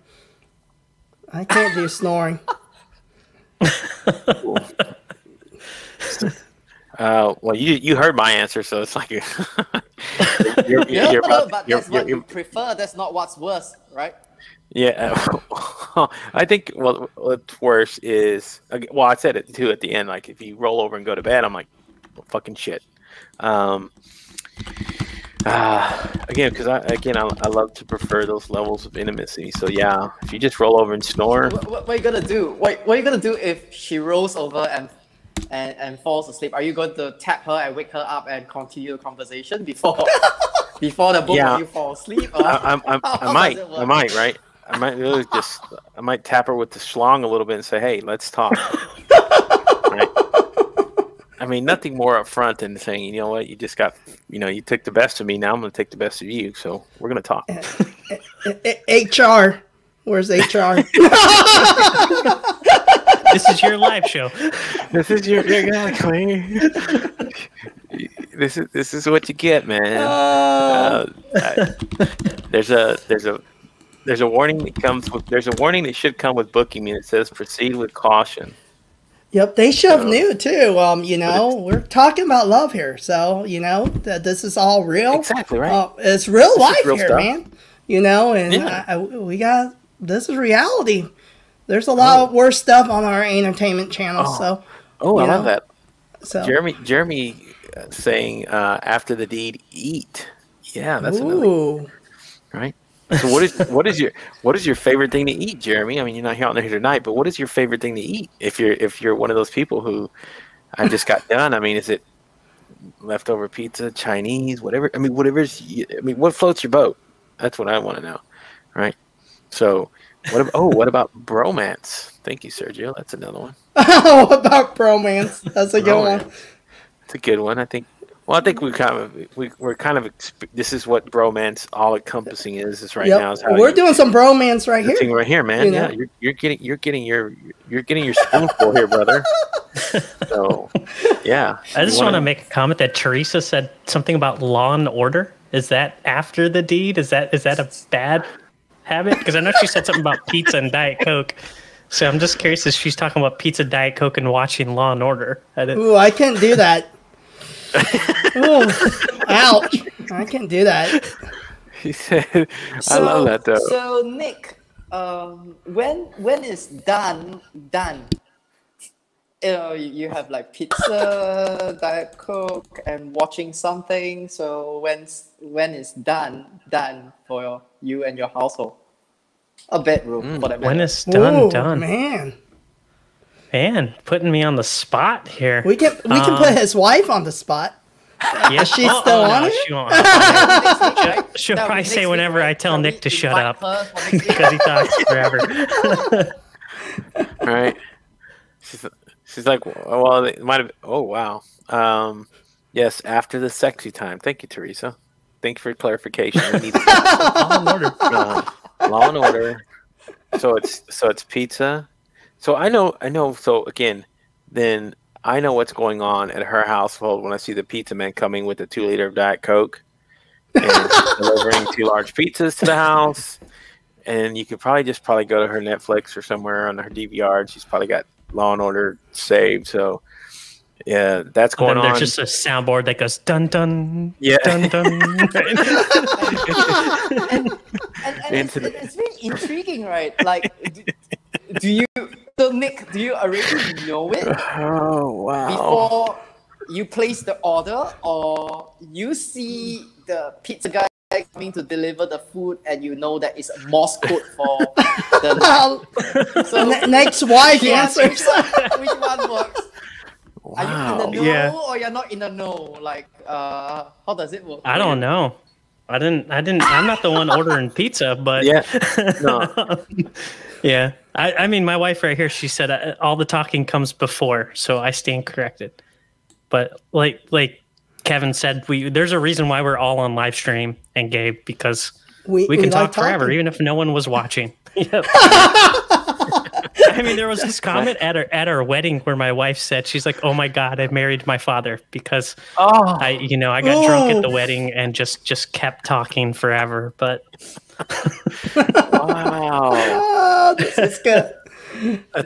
I can't do snoring. Uh, well, you you heard my answer, so it's like you're, you're, Yeah, you're no, but you're- that's what you're- you prefer. That's not what's worse, right? Yeah, I think what what's worse is well, I said it too at the end. Like if you roll over and go to bed, I'm like, well, fucking shit. Um, uh, again, because I again I, I love to prefer those levels of intimacy. So yeah, if you just roll over and snore, What, what, what are you gonna do? What, what are you gonna do if she rolls over and and and falls asleep? Are you going to tap her and wake her up and continue the conversation before before the both Yeah. of you fall asleep? Or I, I, I, how I might, I might, right? I might really just, I might tap her with the schlong a little bit and say, "Hey, let's talk." right? I mean, nothing more upfront than saying, "You know what? You just got, you know, you took the best of me. Now I'm going to take the best of you. So we're going to talk." HR, where's HR? This is your live show. this is your exactly. this is this is what you get, man. Uh, Uh, I- there's a there's a there's a warning that comes with there's a warning that should come with booking me. It says proceed with caution. Yep, they should have So- knew too. Um, you know, we're talking about love here, so you know that this is all real. Exactly right. Uh, it's real This life real here, stuff. man. You know, and Yeah. I, I- we got this is reality. There's a lot of worse stuff on our entertainment channel. Oh. So, oh, I you love that. so Jeremy Jeremy uh, saying uh, after the deed eat. Yeah, that's another right. So what is what is your what is your favorite thing to eat, Jeremy? I mean, you're not here on here tonight, but what is your favorite thing to eat? If you're if you're one of those people who I just got done, I mean, is it leftover pizza, Chinese, whatever? I mean, whatever's. I mean, what floats your boat? That's what I want to know, right? So, what? About, oh, what about bromance? Thank you, Sergio. That's another one. Oh, about bromance. That's a good Bromance. one. It's a good one. I think. Well, I think we kind of we we're kind of this is what bromance all encompassing is. Is right Yep. now is how We're doing some bromance right the thing here. right here, man. you yeah, you're you're getting you're getting your you're getting your spoonful here, brother. So, yeah. I just want to wanna- make a comment that Teresa said something about law and order. Is that after the deed? Is that is that a bad habit? Because I know she said something about pizza and Diet Coke. So I'm just curious if she's talking about pizza, Diet Coke, and watching Law and Order. I didn't, Ooh, I can't do that. Ooh, ouch. I can't do that. He said, "I love that though." So Nick, um, when when is done done? You know, you you have like pizza, diet coke, and watching something. So when's when is done done for you and your household? A bedroom for that when matter. is done Ooh, done? man. Man, putting me on the spot here. We can we can Um, put his wife on the spot. yeah, she's still on it? She won't. Right? She'll Now, probably say whenever I tell Nick to shut up her for next week? because he talks forever. right? She's she's like, well, it might have. Oh wow. Um, yes, after the sexy time. Thank you, Teresa. Thank you for clarification. We need Law and Order. uh, law and order. So it's so it's pizza. So I know I know. So again, then I know what's going on at her household when I see the pizza man coming with a two liter of Diet Coke and delivering two large pizzas to the house. And you could probably just probably go to her Netflix or somewhere on her DVR. And she's probably got Law and Order saved. So yeah, that's going Then on. there's just a soundboard that goes dun dun Yeah. dun dun. and, and, and it's, Into the- it's very intriguing, right? Like, do, do you, so Nick, do you already know it oh wow. before you place the order, or you see the pizza guy coming to deliver the food, and you know that it's a Morse code for the Well, so ne- next wife Yeah, answers. which one, which one works? Are you in the Wow. know Yeah. or you're not in the know? Like, uh, how does it work? I don't know. I didn't. I didn't. I'm not the one ordering pizza, but Yeah. No. Yeah. I, I mean, my wife right here. She said uh, all the talking comes before, so I stand corrected. But like like Kevin said, we there's a reason why we're all on live stream and Gabe because We, we can like talk forever, talking. even if no one was watching. I mean, there was this comment at our at our wedding where my wife said, "She's like, oh my god, I married my father because Oh. I, you know, I got drunk at the wedding and just just kept talking forever." But Wow. Oh, this is good.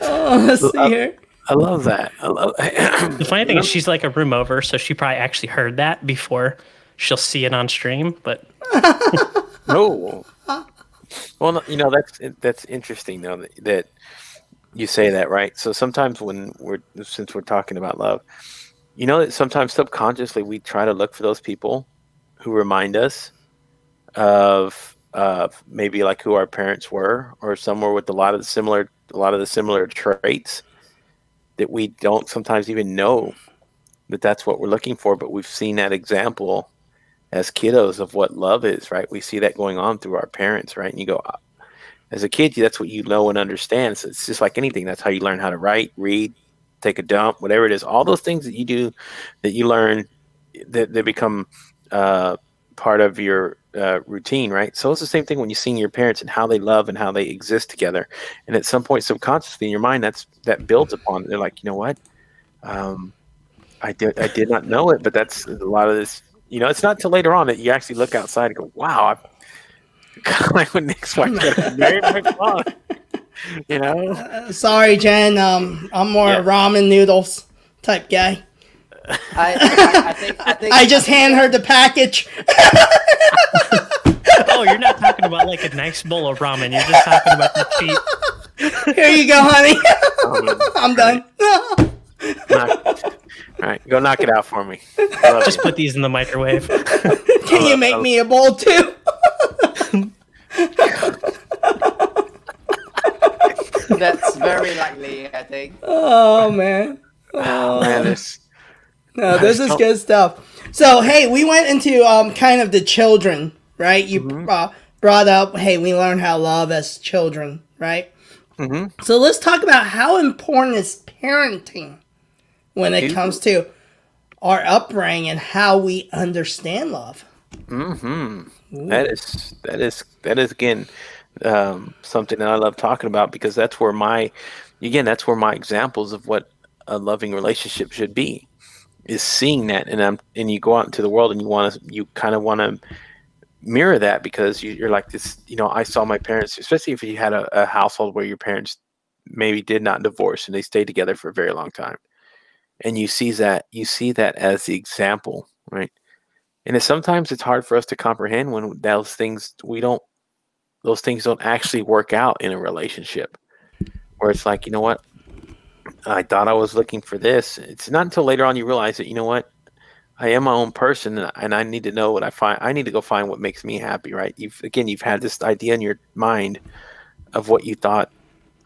Oh, let's see here. I love that. I love the funny thing is, she's like a room over, so she probably actually heard that before she'll see it on stream. But no. Well, you know that's that's interesting though that, that you say that right. So sometimes when we're since we're talking about love, you know that sometimes subconsciously we try to look for those people who remind us of of maybe like who our parents were or somewhere with a lot of the similar a lot of the similar traits that we don't sometimes even know that that's what we're looking for but we've seen that example as kiddos of what love is right? We see that going on through our parents right? And you go "Ah." as a kid that's what you know and understand. So it's just like anything. That's how you learn how to write read take a dump whatever it is. All those things that you do that you learn that they become uh, part of your uh, routine right so it's the same thing when you see your parents and how they love and how they exist together and at some point subconsciously in your mind that's that builds upon it they're like you know what um, I did I did not know it, but that's a lot of this. You know, it's not till later on that you actually look outside and go, "Wow!" I'm kind of like when Nick's wife married my father. You know, Uh, sorry, Jen. Um, I'm more Yeah. ramen noodles type guy. I, I, I think I think I just hand her the package. oh, you're not talking about like a nice bowl of ramen. You're just talking about the cheap. Here you go, honey. um, I'm done. knock, all right, go knock it out for me. Just you. put these in the microwave. Can you make me a bowl too? that's very likely. I think. Oh man. Oh, man, this No, this is good stuff. So, hey, we went into um kind of the children, right? You uh, brought up, hey, we learn how to love as children, right? Mm-hmm. So let's talk about how important is parenting when it comes to our upbringing and how we understand love. Mm-hmm. That is that is that is again um, something that I love talking about because that's where my again that's where my examples of what a loving relationship should be is seeing that and I'm and you go out into the world and you want to you kind of want to mirror that because you, you're like this you know I saw my parents especially if you had a, a household where your parents maybe did not divorce and they stayed together for a very long time. And you see that you see that as the example right? And it's, sometimes it's hard for us to comprehend when those things we don't those things don't actually work out in a relationship. Where it's like you know what i thought i was looking for this it's not until later on you realize that you know what i am my own person and- i need to know what i find i need to go find what makes me happy right you've again you've had this idea in your mind of what you thought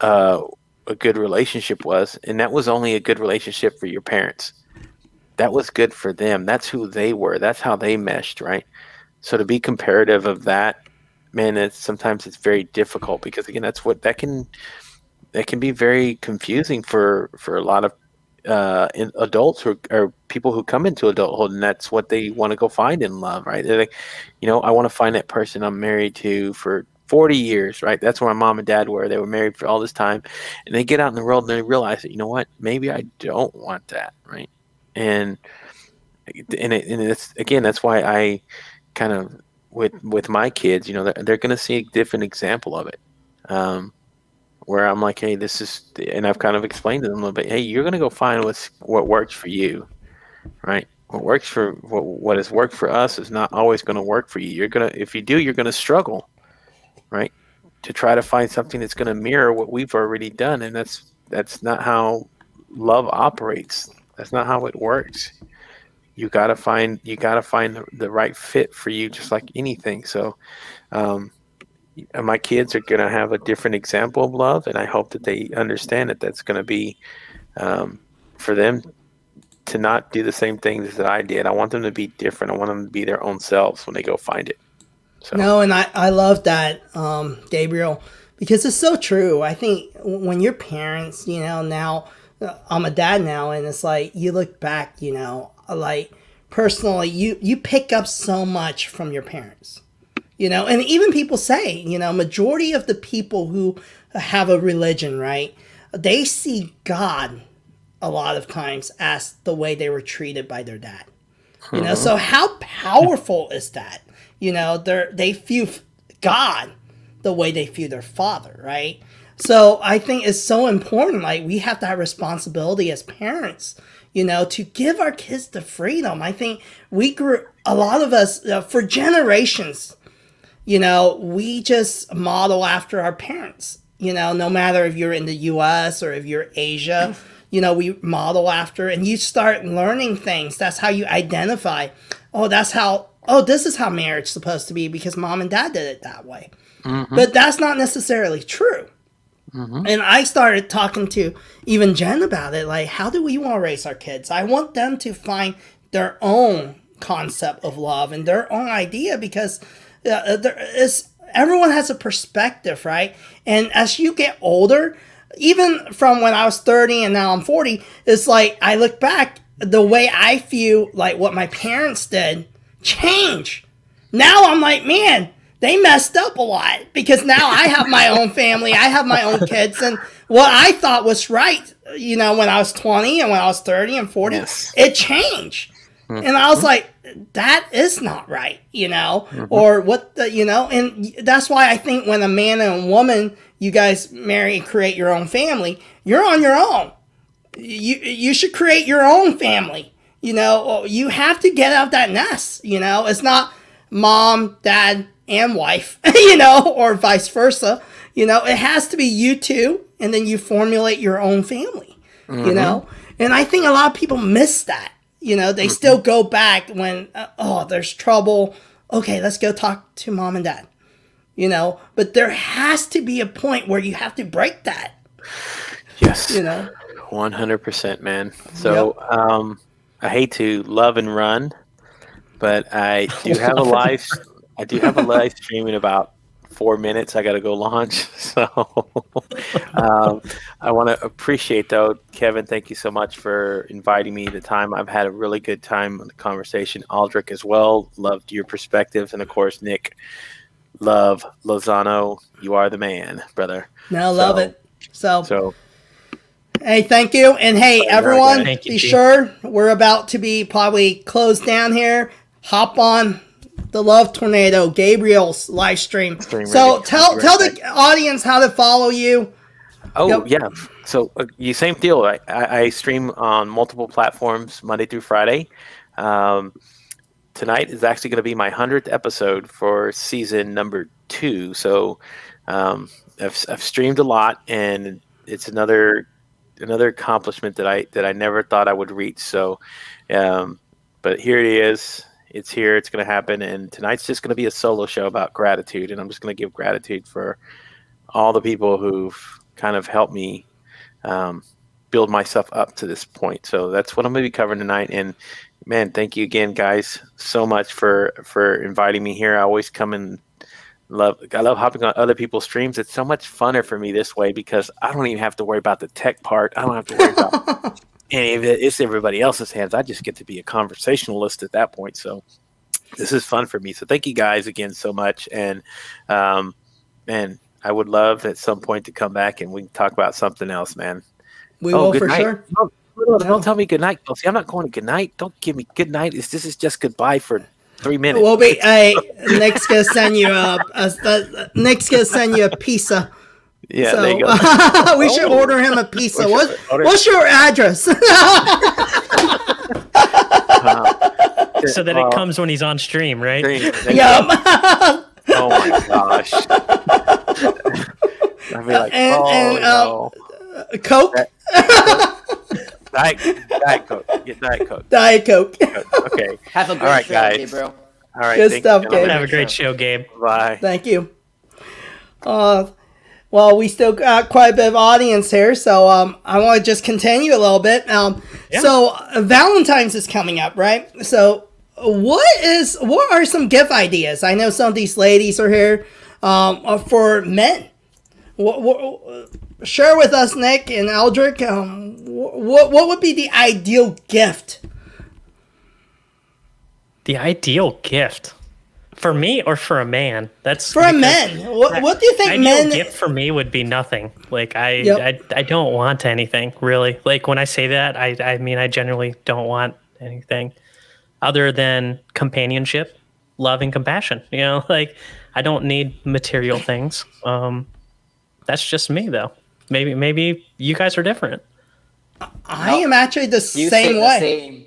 uh, a good relationship was and that was only a good relationship for your parents that was good for them. That's who they were. That's how they meshed, right? So to be comparative of that, man, it's sometimes it's very difficult because again, that's what that can that can be very confusing for for a lot of uh, adults who or people who come into adulthood, and that's what they want to go find in love, right? They're like, you know, I want to find that person I'm married to for 40 years, right? That's where my mom and dad were. They were married for all this time, and they get out in the world and they realize that, you know what, maybe I don't want that, right? and and, it, and it's again that's why I kind of with with my kids, you know, they're, they're going to see a different example of it. Um, where I'm like, hey, this is, and I've kind of explained to them a little bit. Hey, you're to go find what's what works for you, right? What works for what what has worked for us is not always going to work for you. You're gonna, if you do, you're to struggle, right? To try to find something that's to mirror what we've already done, and that's that's not how love operates. That's not how it works. You gotta find you gotta find the, the right fit for you, just like anything. So, um, my kids are gonna have a different example of love, and I hope that they understand that that's gonna be um, for them to not do the same things that I did. I want them to be different. I want them to be their own selves when they go find it. So No, and I, I love that, um, Gabriel, because it's so true. I think when your parents, you know, now uh, I'm a dad now, and it's like you look back, you know, like personally, you you pick up so much from your parents, you know, and even people say, you know, majority of the people who have a religion, right, they see God a lot of times as the way they were treated by their dad. You know, so how powerful is that? You know, they they view God the way they view their father, right? So I think it's so important. Like we have that responsibility as parents, you know, to give our kids the freedom. I think we grew a lot of us uh, for generations. You know, we just model after our parents. You know, no matter if you're in the U.S. or if you're Asia, you know, we model after, and you start learning things. That's how you identify. Oh, that's how. Oh, this is how marriage is supposed to be because mom and dad did it that way. Mm-hmm. But that's not necessarily true. Mm-hmm. And I started talking to even Jen about it. Like, how do we want to raise our kids? I want them to find their own concept of love and their own idea because uh, there is everyone has a perspective, right? And as you get older, even from when I was 30 and now I'm 40, it's like I look back, the way I view like what my parents did change. Now I'm like, man, they messed up a lot because now I have my own family, I have my own kids, and what I thought was right, you know, when I was 20 and when I was 30 and 40, Yes. it changed. Mm-hmm. And I was like, that is not right, you know, mm-hmm. or what the, you know, and that's why I think when a man and a woman, you guys marry and create your own family, you're on your own. You, you should create your own family. You know, oh, you have to get out that nest. You know, it's not mom, dad, and wife, you know, or vice versa. You know, it has to be you two, and then you formulate your own family, you mm-hmm. know? And I think a lot of people miss that. You know, they still go back when, uh, oh, there's trouble. Okay, let's go talk to mom and dad, you know? But there has to be a point where you have to break that, yes, you know? One hundred percent, man. So um, I hate to love and run, but I do have a live. I do have a live stream in about four minutes. I got to go launch. So um, I want to appreciate though, Kevin. Thank you so much for inviting me. The time I've had a really good time on the conversation. Aldrich as well. Loved your perspectives, and of course Nick. Love Lozano. You are the man, brother. No, love So- it. So, So hey, thank you. And hey, everyone, Thank you, be G. sure we're about to be probably closed down here. Hop on the Love Tornado Gabriel's live stream. So tell tell the audience how to follow you. Oh Yep. yeah. So uh, you same deal. I, I, I stream on multiple platforms Monday through Friday. Um, tonight is actually going to be my hundredth episode for season number two. So um, I've, I've streamed a lot, and it's another another accomplishment that I that I never thought I would reach. So, um, but here it is. It's here. It's going to happen. And tonight's just going to be a solo show about gratitude, and I'm just going to give gratitude for all the people who've kind of helped me um, build myself up to this point. So that's what I'm going to be covering tonight. And man, thank you again, guys, so much for for inviting me here. I always come and love. I love hopping on other people's streams. It's so much funner for me this way because I don't even have to worry about the tech part. I don't have to worry about of. It's everybody else's hands. I just get to be a conversationalist at that point. So this is fun for me. So thank you guys again so much. And um, man, I would love at some point to come back and we can talk about something else, man. We Oh, will for night. sure. No, no, no, don't tell me good night, Kelsey. I'm not going to good night. Don't give me good night. This is just goodbye for three minutes. We'll be. Hey, Nick's gonna send you a. a, a Nick's gonna send you a pizza. Yeah, so there you go. we should Oh. order him a pizza. What, order- what's your address? Uh, so that uh, it comes when he's on stream, right? there you- there you yep. Oh my gosh. I'd be like, And- oh and, uh, no. Coke, Diet, Diet Coke. Get Diet Coke. Diet Coke. Okay. Have a great right, show, guys. Gabriel. All right. Good stuff, you. Gabe. Have a great show, Gabe. Bye. Thank you. Uh, well, we still got quite a bit of audience here, so um, I want to just continue a little bit. Um, Yeah. So uh, Valentine's is coming up, right? So what is what are some gift ideas? I know some of these ladies are here um, uh, for men. What, what, share with us, Nick and Eldrick. Um, what what would be the ideal gift? The ideal gift for me or for a man? That's For a man, what, what do you think ideal men? gift for me would be nothing. Like I, Yep. I, I don't want anything really. Like when I say that, I, I mean I generally don't want anything other than companionship, love, and compassion. You know, like I don't need material things. Um, that's just me though. Maybe, maybe you guys are different. I am actually the You same way. the same.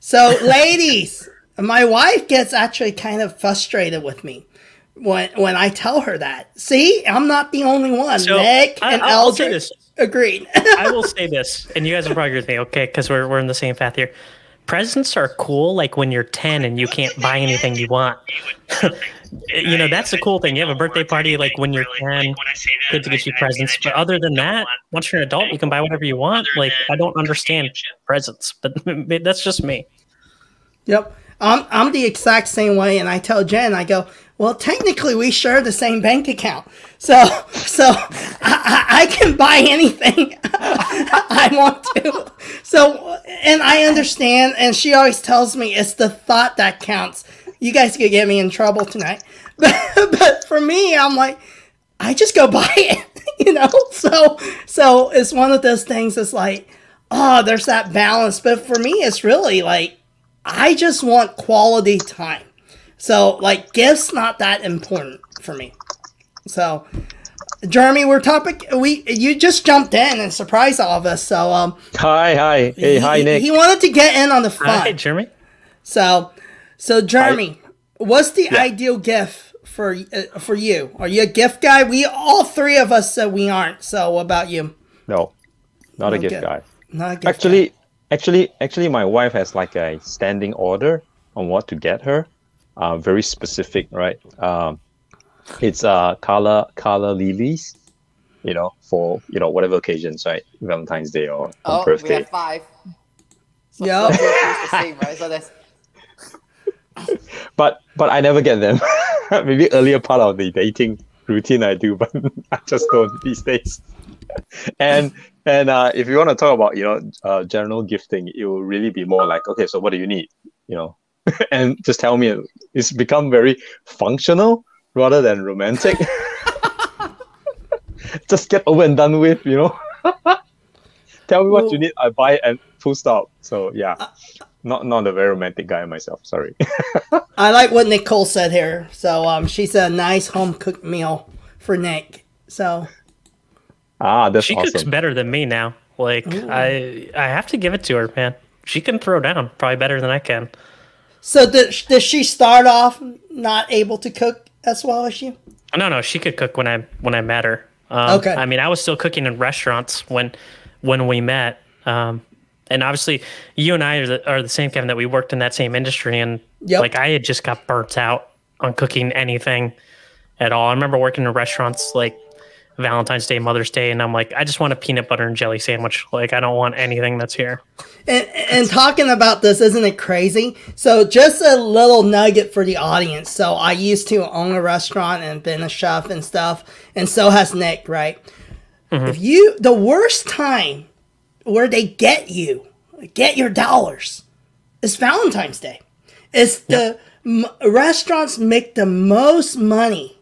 So, ladies, my wife gets actually kind of frustrated with me when when I tell her that. See, I'm not the only one. So, Nick I- and I'll- I'll say this. agreed. I will say this, and you guys will probably agree with me, okay? Because we're, we're in the same path here. Presents are cool, like when you're 10 and you can't buy anything you want. you know, that's the cool thing. You have a birthday party, like when you're 10, good to get you presents. But other than that, once you're an adult, you can buy whatever you want. Like, I don't understand presents, but that's just me. Yep. I'm, I'm the exact same way, and I tell Jen, I go, well, technically, we share the same bank account, so so I, I, can buy anything I want to. So, and I understand, and she always tells me it's the thought that counts. You guys could get me in trouble tonight, but but for me, I'm like, I just go buy it, you know. So so it's one of those things. It's like, oh, there's that balance, but for me, it's really like. I just want quality time. So like gifts not that important for me. So Jeremy, we're topic we you just jumped in and surprised all of us. So um Hi, hi. Hey, he, hi, Nick. he wanted to get in on the fun. Hi, Jeremy. So so Jeremy, what's the ideal gift for uh, for you? Are you a gift guy? We all three of us said we aren't. So what about you? no, not a Okay. gift guy. Not a gift Actually, actually, actually, my wife has like a standing order on what to get her. Uh, very specific, right? Um, it's uh calla calla lilies, you know, for you know whatever occasions, right? Valentine's Day or on Oh, we birthday. have five. So Yeah. so it's the same, right? So that's But but I never get them. maybe earlier part of the dating routine I do, but I just don't these days. and and uh, if you want to talk about you know uh, general gifting, it will really be more like okay, so what do you need? You know, and just tell me. It's become very functional rather than romantic. just get over and done with. You know. tell me what Well- you need, I buy it and full stop. So yeah, not not a very romantic guy myself. Sorry. I like what Nicole said here. So um, she said a nice home cooked meal for Nick. So ah, that's She cooks better than me now. Like I, I have to give it to her, man. She can throw down probably better than I can. so did, did she start off not able to cook as well as you? No, no, she could cook when I when I met her. Um, Okay. I mean, I was still cooking in restaurants when when we met. Um, and obviously, you and I are the, are the same Kevin that we worked in that same industry, and Yep. like I had just got burnt out on cooking anything at all. I remember working in restaurants like Valentine's Day, Mother's Day, and I'm like, I just want a peanut butter and jelly sandwich. Like, I don't want anything that's here. And, and talking about this, isn't it crazy? So, just a little nugget for the audience. So, I used to own a restaurant and been a chef and stuff, and so has Nick, right? Mm-hmm. If you, the worst time where they get you, get your dollars, is Valentine's Day. It's the m- restaurants make the most money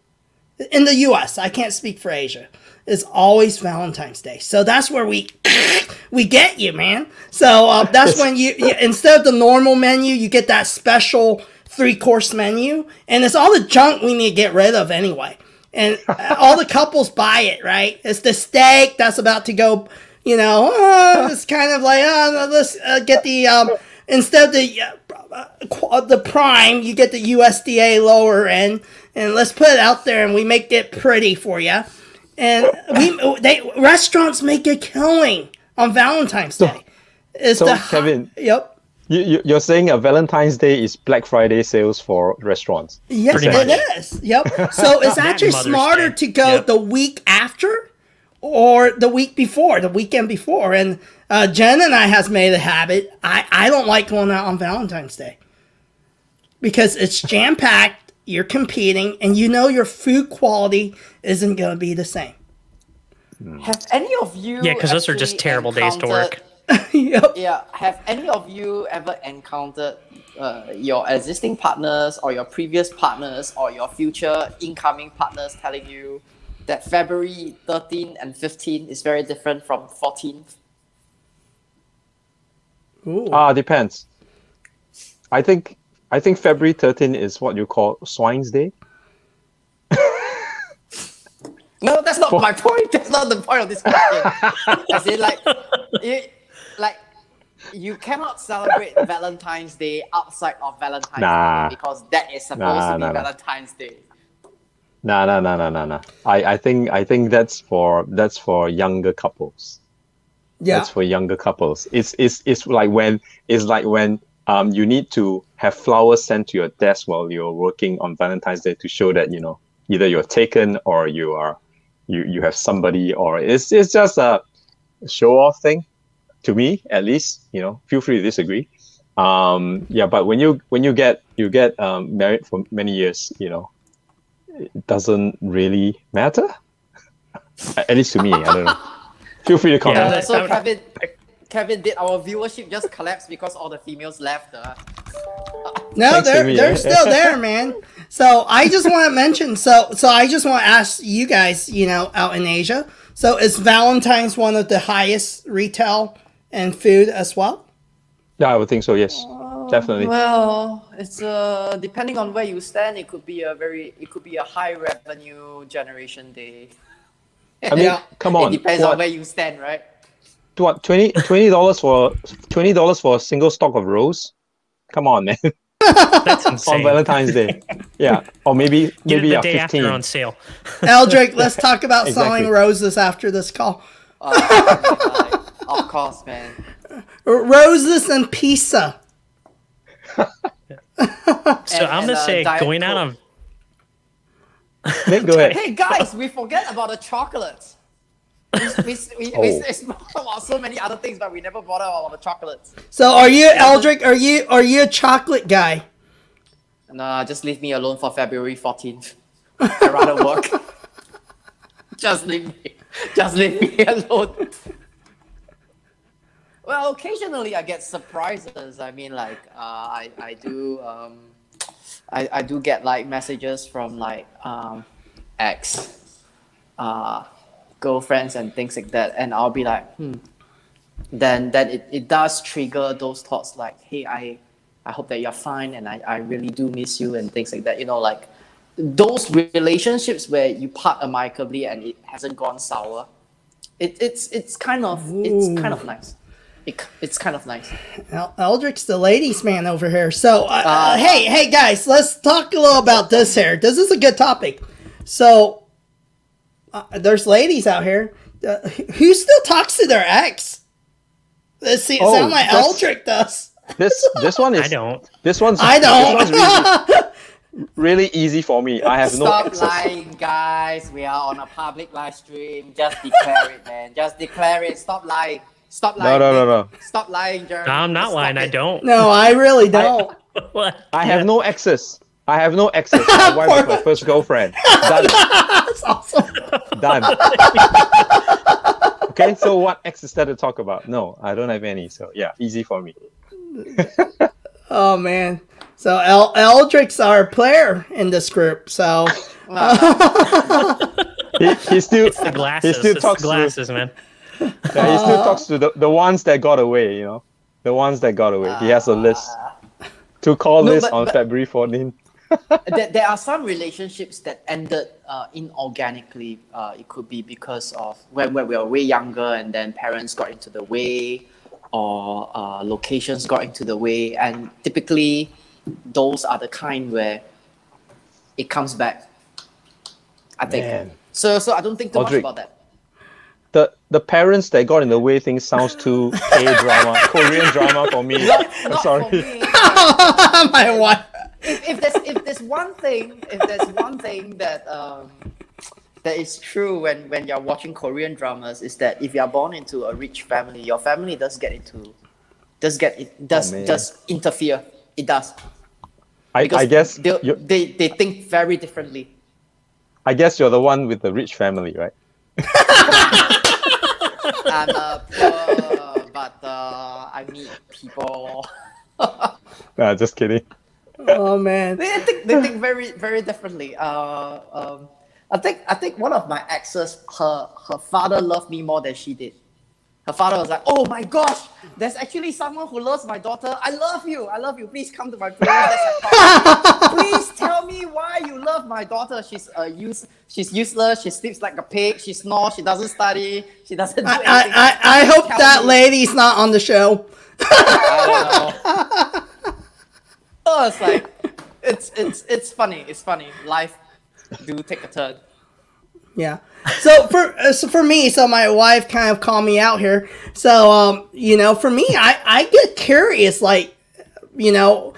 in the U.S. I can't speak for Asia. It's always Valentine's Day, so that's where we we get you, man. So uh, that's when you, you instead of the normal menu, you get that special three course menu, and it's all the junk we need to get rid of anyway. And uh, all the couples buy it, right? It's the steak that's about to go. You know, uh, it's kind of like uh, let's uh, get the um, instead of the uh, the prime, you get the USDA lower end, and let's put it out there, and we make it pretty for you. And we they restaurants make a killing on Valentine's Day. It's so, the Kevin- Yep. You, you, you're saying a Valentine's Day is Black Friday sales for restaurants. Yes, Pretty it much. is. Yep. So it's actually smarter Day. to go Yep. the week after or the week before, the weekend before. And uh, Jen and I has made a habit. I, I don't like going out on Valentine's Day because it's jam packed. You're competing, and you know your food quality isn't going to be the same. Have any of you? Yeah, because those are just terrible days to work. encountered- yep. Yeah, have any of you ever encountered uh, your existing partners or your previous partners or your future incoming partners telling you that February 13 and 15 is very different from 14th? Ooh. Ah, depends. I think I think February 13 is what you call Swine's Day. No, that's not my point. That's not the point of this question. As in, like, it, like, you cannot celebrate Valentine's Day outside of Valentine's Nah. Day because that is supposed Nah, to be nah, nah. Valentine's Day. Nah, no, no, no, no, no. I, I think I think that's for that's for younger couples. Yeah. That's for younger couples. It's it's it's like when it's like when um you need to have flowers sent to your desk while you're working on Valentine's Day to show that you know either you're taken or you are you you have somebody or it's it's just a show off thing to me at least you know feel free to disagree um yeah but when you when you get you get um, married for many years you know it doesn't really matter at least to me i don't know feel free to comment Yeah. So Kevin, Kevin, did our viewership just collapse because all the females left? Uh, No, Thanks, they're Amy, they're yeah. still there, man. So I just want to mention. So so I just want to ask you guys, you know, out in Asia. So is Valentine's one of the highest retail and food as well? yeah i would think so yes definitely well, it's uh depending on where you stand, it could be a very it could be a high revenue generation day. i mean Yeah. come on it depends what, on where you stand, right? what 20 dollars for 20 dollars for a single stock of rose come on man That's on insane. valentine's day yeah or maybe Get maybe it a the day 15 after on sale. Eldrick, let's talk about selling roses after this call. Uh, like, of course, man. Roses and pizza. So And- I'm and, gonna uh, say Diet going out Coke. on Nick, go ahead Hey guys, we forget about the chocolates. We, we, we, we, Oh. we spoke about so many other things, but we never bothered about the chocolates. So are you Eldrick? Are you are you a chocolate guy? Nah, just leave me alone for February 14th. I'd rather work. just leave me. Just leave me alone. Well, occasionally I get surprises. I mean, like, uh, I, I do, um, I, I do get like messages from like um, ex, uh, girlfriends and things like that, and I'll be like, hmm. Then, then it, it does trigger those thoughts like, hey, I, I hope that you're fine, and I, I really do miss you, and things like that. You know, like those relationships where you part amicably and it hasn't gone sour. It, it's it's kind of it's kind of nice. It, it's kind of nice. El- Eldrick's the ladies' man over here. So, uh, uh, Uh, hey, hey, guys, let's talk a little about this here. This is a good topic. So, uh, there's ladies out here uh, who still talks to their ex. This see, Oh, sound like that's- Eldrick does. This this one is I don't. this one's I This one's don't. really, really easy for me. I have no Stop access. lying, guys. We are on a public live stream. Just declare it, man. Just declare it. Stop lying. Stop lying. no, no, man. no. Stop lying, Jeremy. No, I'm not Stop lying. I don't. no, I really don't. What? I have Yeah. no access. I have no access. My wife is my first girlfriend. Done. That's awesome. Done. okay, so what X is there to talk about? No, I don't have any. So yeah, easy for me. Oh man. So El- Eldrick's our player in this group. So He, he still It's the glasses. still It's talks the to- glasses, man. Yeah, he still talks to the, the ones that got away. You know, the ones that got away. He has a list to call No, list but- on but- February 14th. there, there are some relationships that ended uh, inorganically. Uh, it could be because of when, when we were way younger and then parents got into the way or uh, locations got into the way. And typically, those are the kind where it comes back. I think. Man. So, so I don't think too Audrey. much about that. The the parents that got in the way thing sounds too K drama, Korean drama for me. Not I'm sorry. for me. my wife. if, if there's if there's one thing if there's one thing that um that is true when when you're watching Korean dramas is that if you're born into a rich family, your family does get into does get it does man. does interfere. It does. I, Because I guess they they they think very differently. I guess you're the one with the rich family, right? I'm uh, poor, but uh, I meet people. Nah, just kidding. Oh man. they think they think very very differently. Uh, um, I think I think one of my exes, her her father loved me more than she did. Her father was like, "Oh my gosh, there's actually someone who loves my daughter. I love you. I love you. Please come to my place. Coffee. Please tell me why you love my daughter. She's uh, use she's useless. She sleeps like a pig. She snores. She doesn't study. She doesn't do I, anything. I, I, I hope Tell that me. lady's not on the show. I don't know. oh, it's like it's it's it's funny. It's funny. Life do take a turn. Yeah. So for uh, so for me, so my wife kind of called me out here. So um, you know, for me, I I get curious, like, you know,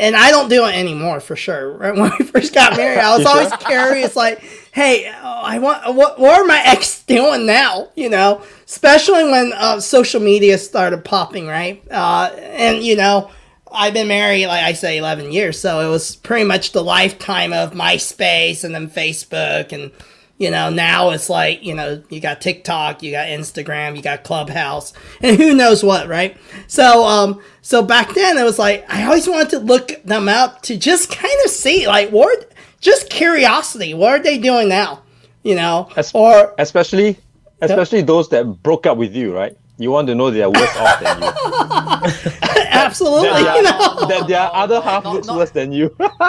and I don't do it anymore for sure. Right when we first got married, I was always curious, like, hey, I want what what are my ex doing now? You know, especially when uh, social media started popping, right? Uh, and you know. I've been married, like I say, 11 years. So it was pretty much the lifetime of MySpace and then Facebook. And, you know, now it's like, you know, you got TikTok, you got Instagram, you got Clubhouse, and who knows what, right? So, um, so back then it was like, I always wanted to look them up to just kind of see, like, what, just curiosity. What are they doing now? You know, Es- or Especially especially those that broke up with you, right? You want to know they're worse off than you. absolutely, That you their, know. that their no, other no, half no, looks no. worse than you.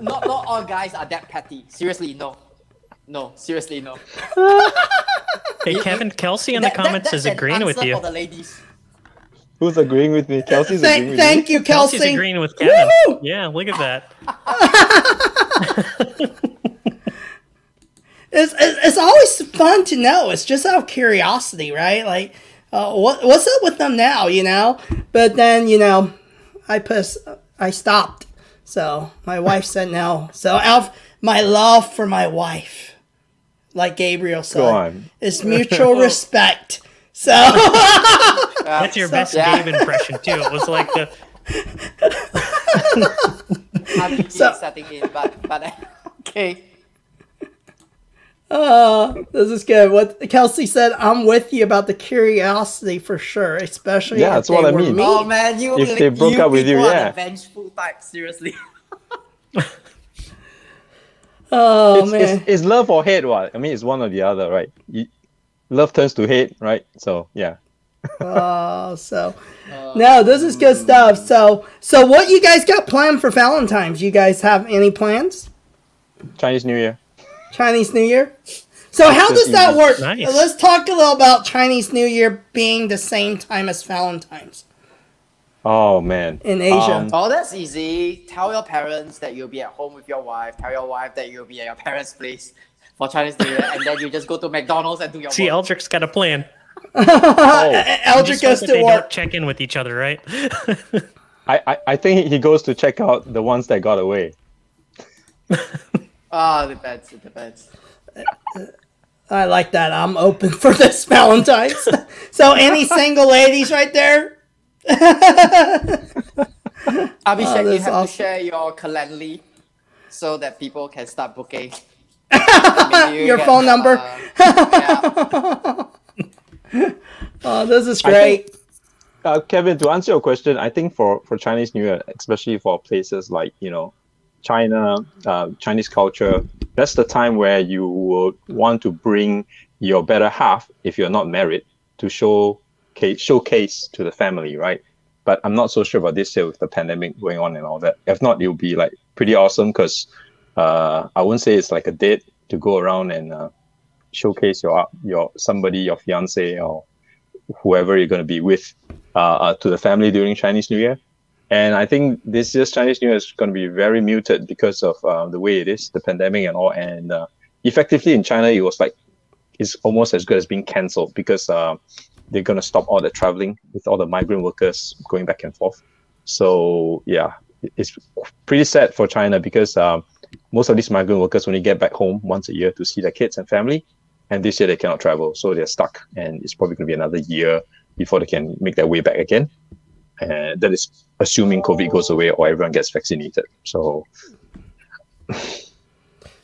Not not all guys are that petty. Seriously, no. No, seriously, no. Hey, Kevin Kelsey in the That- that- comments that's is agreeing with you. For the ladies. Who's agreeing with me? Kelsey's agreeing Thank, with thank you, Kelsey. Kelsey's agreeing with Kevin. Woo! Yeah, look at that. it's, it's it's always fun to know. It's just out of curiosity, right? Like, uh, what what's up with them now? You know. But then you know, I pus I stopped. So my wife said no. So out of my love for my wife, like Gabriel said, Go on. it's mutual respect. So That's your best Yeah. Gabe impression too. It was like the RPG So- setting but but okay. Oh, this is good. What Kelsey said, I'm with you about the curiosity for sure, especially Yeah, if that's they what I were mean. me. Oh man, you If they broke you up with you, people are yeah. the vengeful type. Seriously. Oh it's, man. it's, it's love or hate, what? I mean, it's one or the other, right? You, love turns to hate, right? So yeah. Oh, so no, this is good stuff. So, so what you guys got planned for Valentine's? You guys have any plans? Chinese New Year. Chinese New Year. So how does that work? Nice. Let's talk a little about Chinese New Year being the same time as Valentine's Oh man. in Asia. Um, Oh, that's easy. Tell your parents that you'll be at home with your wife. Tell your wife that you'll be at your parents' place for Chinese New Year, and then you just go to McDonald's and do your See, work. Eldrick's got a plan. Eldrick Just hope goes to work. check in with each other, right? I, I, I think he goes to check out the ones that got away. Ah, depends. It depends. I like that. I'm open for this Valentine's. so, any single ladies right there? Abhishek, you have awesome. to share your Calendly so that people can start booking. You Your get, phone number. uh, yeah. Oh, this is great. think- Uh, Kevin, to answer your question, I think for, for Chinese New Year, especially for places like, you know, China, uh, Chinese culture, that's the time where you would want to bring your better half, if you're not married, to show showcase to the family, right? But I'm not so sure about this year with the pandemic going on and all that. If not, it'll be like pretty awesome because uh, I wouldn't say it's like a date to go around and uh, showcase your your somebody, your fiance or whoever you're going to be with uh, uh, to the family during Chinese New Year. And I think this year's Chinese New Year is going to be very muted because of uh, the way it is, the pandemic and all. And uh, effectively in China, it was like it's almost as good as being cancelled because uh, they're going to stop all the traveling with all the migrant workers going back and forth. So yeah, it's pretty sad for China because um, most of these migrant workers only get back home once a year to see their kids and family, and this year they cannot travel, so they're stuck, and it's probably going to be another year before they can make their way back again. And that is assuming COVID goes away or everyone gets vaccinated. So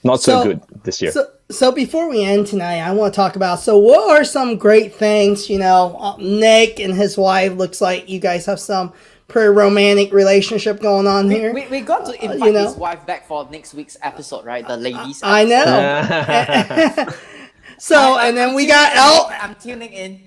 not so, So- good this year. So, so before we end tonight, I want to talk about. So, what are some great things? You know, uh, Nick and his wife looks like you guys have some pretty romantic relationship going on here. We, we got to invite you know. his wife back for next week's episode, right? The ladies. I episode. know. so, I- and then I'm we got in. El, I'm tuning in.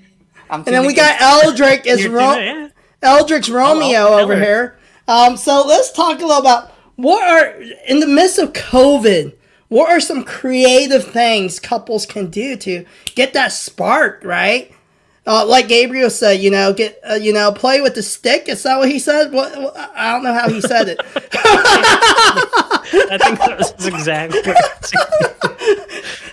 I'm and then we tuning in. got Eldrick as Ro- yeah. Eldrick's Romeo Hello, over Elric. here. Um, so let's talk a little about what are in the midst of COVID. What are some creative things couples can do to get that spark, right? Uh, like Gabriel said, you know, get uh, you know, play with the stick. Is that what he said? What, what I don't know how he said it. I think that was exactly.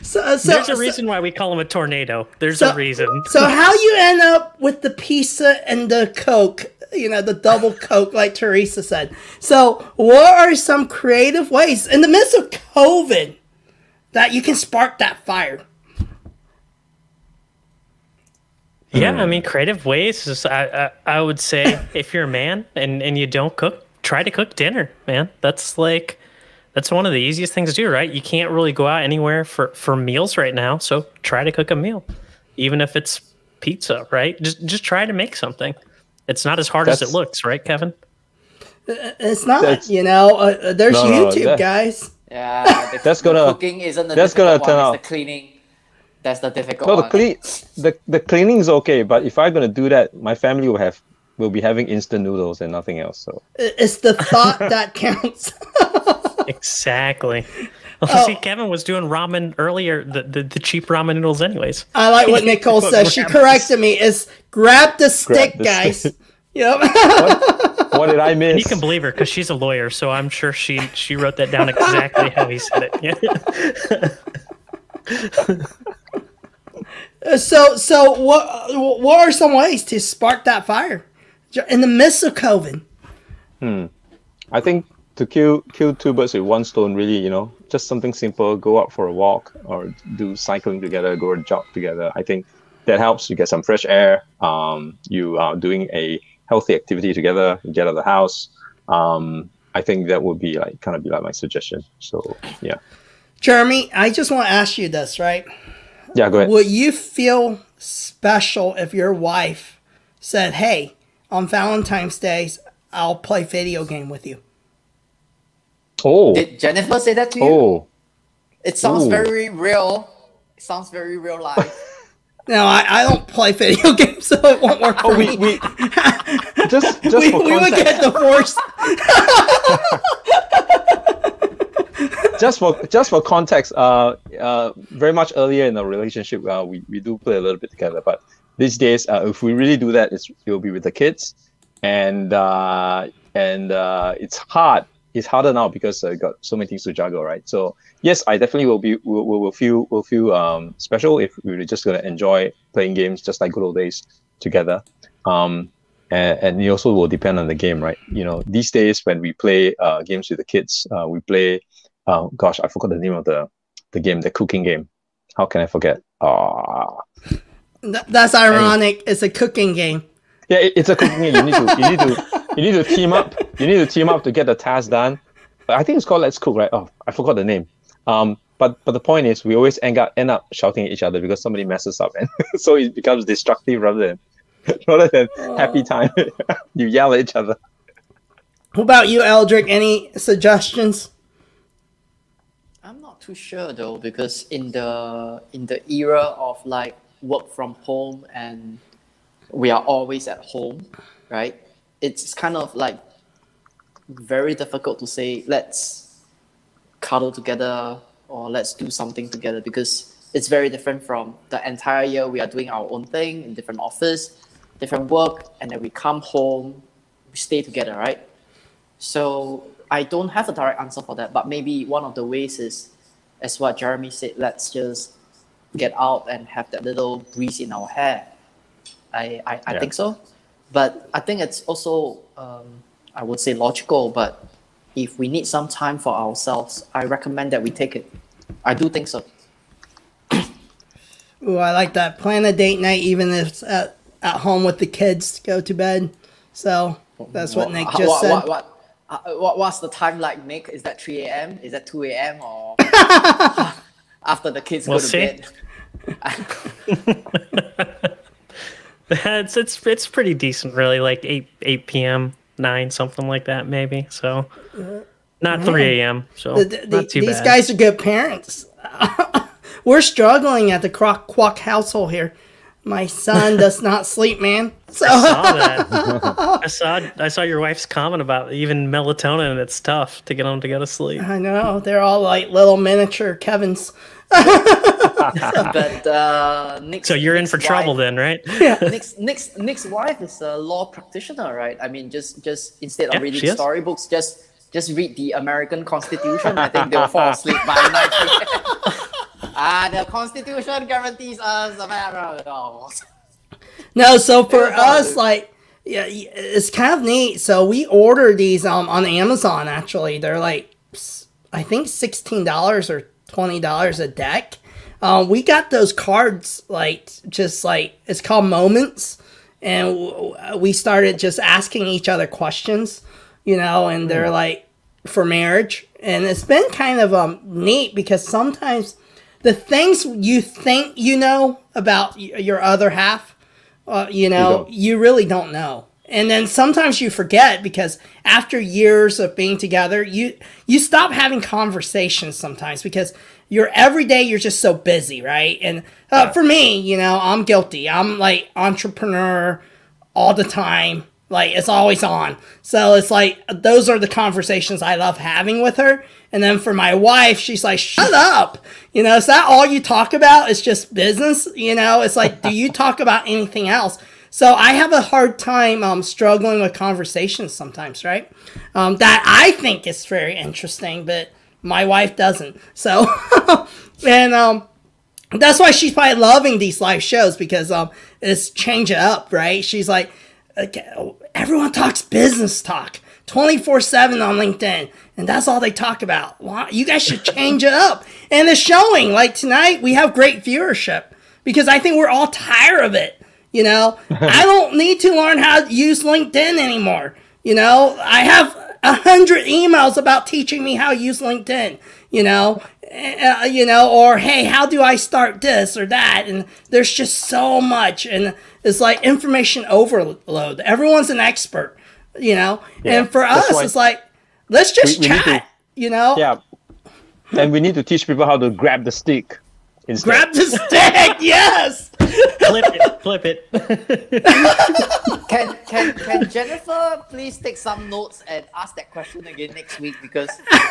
So, so, There's a so- reason why we call him a tornado. There's So- a reason. So how you end up with the pizza and the Coke? You know, the double Coke, like Teresa said. So, what are some creative ways in the midst of COVID that you can spark that fire? Yeah, I mean, creative ways is I, I I would say if you're a man and and you don't cook, try to cook dinner, man. That's like that's one of the easiest things to do, right? You can't really go out anywhere for for meals right now, so try to cook a meal, even if it's pizza, right? Just just try to make something. It's not as hard as it looks, right, Kevin? It's not, That's- you know. Uh, uh, there's No, no, YouTube, that- guys. Yeah, That's gonna- cooking isn't the that's difficult gonna turn one. out- the cleaning. That's the difficult No, the one. clean the the cleaning is okay, but if I'm gonna do that, my family will have will be having instant noodles and nothing else. So It's the thought that counts. Exactly. Oh. Well, Oh. see, Kevin was doing ramen earlier, the, the, the cheap ramen noodles, anyways. I like what Nicole says. She corrected me. Is grab the stick, the guys. stick. Yep. what did I miss? You can believe her because she's a lawyer, so I'm sure she she wrote that down exactly how he said it. Yeah. So, so what? What are some ways to spark that fire in the midst of COVID? Hmm. I think to kill kill two birds with one stone, really, you know, just something simple. Go out for a walk or do cycling together. Go a jog together. I think that helps. You get some fresh air. Um, you are doing a healthy activity together. You get out of the house. Um, I think that would be like kind of be like my suggestion. So yeah, Jeremy, I just want to ask you this, right? Yeah, go ahead. Would you feel special if your wife said, "Hey, on Valentine's Days, I'll play video game with you"? Oh, Did Jennifer say that to you? oh, It sounds Ooh. very real. It sounds very real life. No, I, I don't play video games, so it won't work oh, for oh, we, me. we just just we, for we would get divorced. Just for just for context, uh, uh, very much earlier in the relationship, uh, we, we do play a little bit together. But these days, uh, if we really do that, it's it will be with the kids, and uh, and uh, it's hard. It's harder now because I got so many things to juggle, right? So yes, I definitely will be will, will, will feel will feel um, special if we're just gonna enjoy playing games just like good old days together. Um, and, and it also will depend on the game, right? You know, these days when we play uh, games with the kids, uh, we play oh gosh, I forgot the name of the the game, the cooking game. How can I forget? Ah, Th- That's ironic. It's a cooking game. yeah, it, it's a cooking game. You need to you need to you need to team up. You need to team up to get the task done. But I think it's called Let's Cook, right? Oh, I forgot the name. Um, but but the point is, we always end up end up shouting at each other because somebody messes up, and so it becomes destructive rather than rather than happy time. you yell at each other. What about you, Eldrick? Any suggestions? Too sure though because in the in the era of like work from home and we are always at home, right? It's kind of like very difficult to say let's cuddle together or let's do something together because it's very different from the entire year we are doing our own thing in different office, different work, and then we come home, we stay together, right? So I don't have a direct answer for that, but maybe one of the ways is, as what Jeremy said, let's just get out and have that little breeze in our hair. I, I, I Yeah. think so. But I think it's also, um, I would say logical, but if we need some time for ourselves, I recommend that we take it. I do think so. Ooh, I like that. Plan a date night, even if it's at, at home with the kids. to Go to bed. So that's what Nick just what, said. What, what, uh, what, what's the time like, Nick? Is that 3 a.m.? Is that 2 a.m. or after the kids We'll go to see. bed? it's it's it's pretty decent, really. Like eight eight p.m., nine something like that, maybe. So not three a.m. So The- the- not too these bad. guys are good parents. We're struggling at the Croc Quack household here. My son does not sleep, man. So I saw that. I saw I saw your wife's comment about even melatonin. It's tough to get them to go to sleep. I know they're all like little miniature Kevin's. But uh, Nick's, So you're in Nick's for trouble wife- then, right? Nick's, Nick's, Nick's wife is a law practitioner, right? I mean, just just instead of Yeah, reading storybooks, just just read the American Constitution. I think they'll fall asleep by 9 Ah, the Constitution guarantees us a matter. Oh. No, so for us, like, yeah, it's kind of neat. So we ordered these um on Amazon. Actually, they're like, I think sixteen dollars or twenty dollars a deck. Um, we got those cards like just like it's called Moments, and w- w- we started just asking each other questions, you know, and they're like for marriage, and it's been kind of um neat because sometimes the things you think you know about your other half uh, you know, don't. you really don't know. And then sometimes you forget because after years of being together, you you stop having conversations sometimes because you're every day you're just so busy, right? And uh, for me, you know, I'm guilty. I'm like entrepreneur all the time. Like it's always on. So it's like those are the conversations I love having with her. And then for my wife, she's like, "Shut up." You know, is that all you talk about? It's just business, you know? It's like, do you talk about anything else? So I have a hard time um, struggling with conversations sometimes, right? Um, that I think is very interesting, but my wife doesn't. So, and um, that's why she's probably loving these live shows because um, it's change it up, right? She's like, everyone talks business talk 24 7 on LinkedIn, and that's all they talk about. Why- You guys should change it up. And it's showing. Like tonight, we have great viewership because I think we're all tired of it. You know, I don't need to learn how to use LinkedIn anymore. You know, I have a hundred emails about teaching me how to use LinkedIn. You know, uh, you know, or hey, how do I start this or that? And there's just so much, and it's like information overload. Everyone's an expert, you know. Yeah, and for us, it's like let's just We- we chat. to- you know, Yeah. And we need to teach people how to grab the stick. Instead. grab the stick. yes. flip it, flip it. Can can can Jennifer please take some notes and ask that question again next week? Because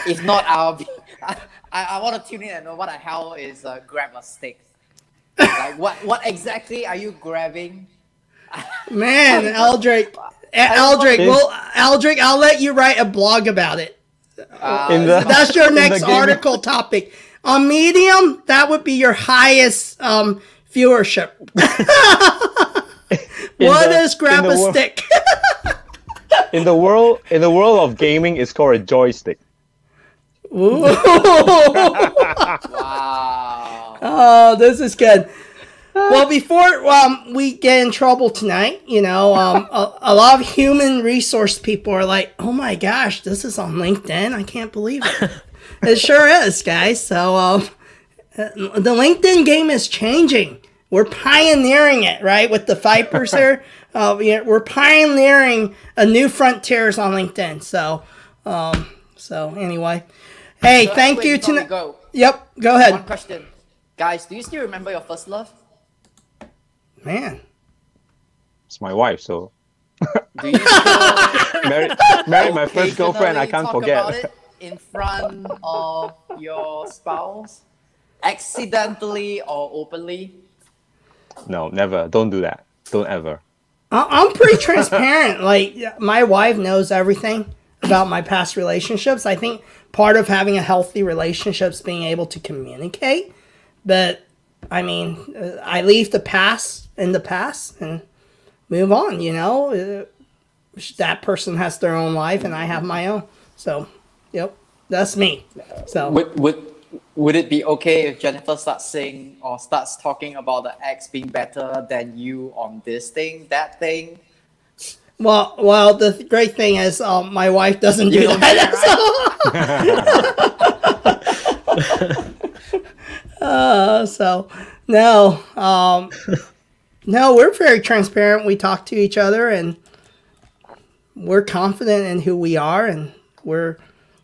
if not, I'll be. I, I want to tune in and know what the hell is uh, grab a stick. Like what what exactly are you grabbing? Man, Eldrick. don't Eldrick, well, Eldrick, I'll let you write a blog about it. Uh, In the- That's your next gaming- article topic. On Medium, that would be your highest um, viewership. In what the- is grab a the stick? In the world, in the world of gaming, it's called a joystick. Ooh. wow. oh, this is good. Well, before um, we get in trouble tonight, you know, um, a, a lot of human resource people are like, "Oh my gosh, this is on LinkedIn! I can't believe it." it sure is, guys. So um, uh, the LinkedIn game is changing. We're pioneering it, right? With the Vipers here, uh, we- we're pioneering a new frontiers on LinkedIn. So, um, so anyway, hey, thank you before we tonight. Go. Yep, go ahead. One question, guys. Do you still remember your first love? man. It's my wife, so Do you still married, married my first girlfriend. I can't talk forget. About it in front of your spouse, accidentally or openly. No, never. Don't do that. Don't ever. I- I'm pretty transparent. Like my wife knows everything about my past relationships. I think part of having a healthy relationship is being able to communicate. But I mean, I leave the past in the past and move on. You know, uh, that person has their own life and I have my own. So, yep, that's me. So Would would would it be okay if Jennifer starts saying or starts talking about the ex being better than you on this thing, that thing? Well, well, the th- great thing is um, my wife doesn't do that. so- uh, so no, um, no, we're very transparent. We talk to each other, and we're confident in who we are, and we're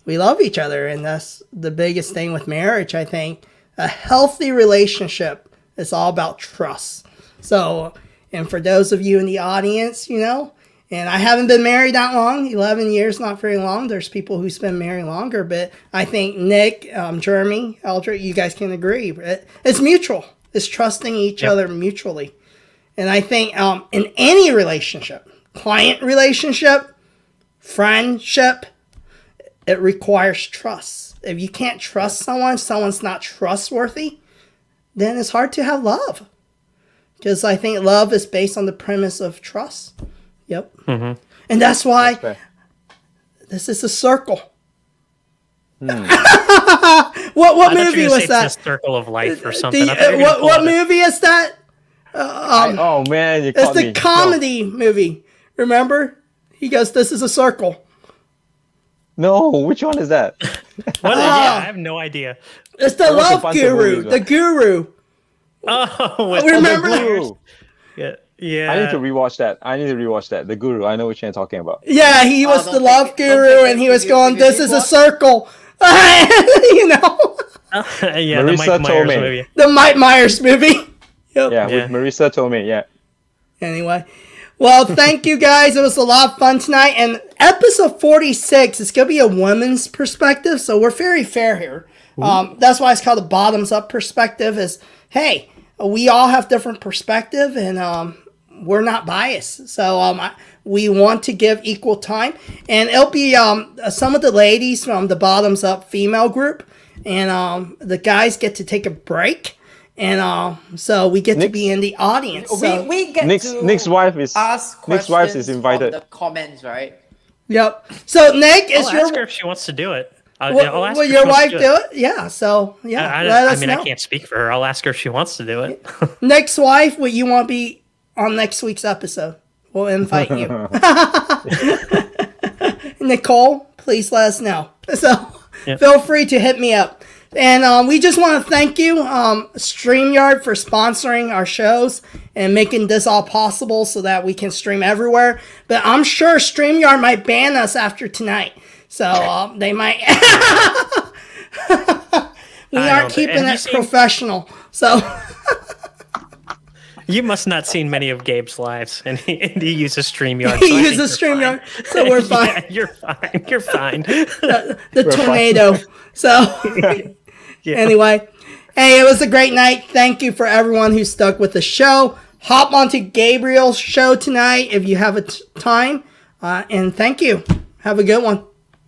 we love each other, and that's the biggest thing with marriage. I think a healthy relationship is all about trust. So, and for those of you in the audience, you know, and I haven't been married that long, 11 years, not very long. There's people who spend married longer, but I think Nick, um, Jeremy, Eldrick, you guys can agree. It, it's mutual. It's trusting each Yep. other mutually. And I think um, in any relationship, client relationship, friendship, it requires trust. If you can't trust someone, someone's not trustworthy, then it's hard to have love. Because I think love is based on the premise of trust. Yep. And that's why Fair. this is a circle. Hmm. what what I thought you movie were was say that? it's the circle of life or something. I thought uh, you were gonna what what movie is that? I- oh man, you It's the me. No. comedy movie. Remember? He goes, "This is a circle." No, which one is that? What? Ah. yeah, I have no idea. It's the I watched a love bunch of guru. movies, The guru. Oh, with Remember the? Guru. Guru. Yeah, I need to rewatch that. I need to rewatch that. The Guru. I know which one you're talking about. Yeah, he was don't the love it- guru, and he was you- going, "This is a circle." you know, yeah, the Mike Myers Tomei. movie. the Mike Myers movie. Yep. Yeah, Yeah. with Marisa Tomei. Yeah. Anyway, well, thank you guys. It was a lot of fun tonight. And episode 46 is going to be a woman's perspective. So we're very fair here. Um, that's why it's called the bottoms up perspective is, hey, we all have different perspective and um, we're not biased. So um, I, we want to give equal time. And it'll be um, some of the ladies from the bottoms up female group. And um, the guys get to take a break. And uh, so we get to be in the audience. So, we, we get Nick's to Nick's wife is ask Nick's wife is questions invited. from the comments, right? Yep. So Nick, is I'll your ask her if she wants to do it. I'll, will, I'll ask will her your she wants wife do it? Yeah. So yeah, I, I, let I us mean, know. I can't speak for her. I'll ask her if she wants to do it. Next wife, will you want to be on next week's episode? We'll invite you. Nicole, please please let us know. So Yep. feel free to hit me up. And um, we just want to thank you, um, StreamYard, for sponsoring our shows and making this all possible so that we can stream everywhere. But I'm sure StreamYard might ban us after tonight. So um, they might. we I aren't don't- keeping it seen- professional. So. You must not seen many of Gabe's lives, and he, and he uses StreamYard. he so I uses StreamYard, fine. so we're fine. yeah, you're fine. You're fine. the tornado. So, Yeah. anyway, hey, it was a great night. Thank you for everyone who stuck with the show. Hop onto Gabriel's show tonight if you have a t- time. Uh, and thank you. Have a good one.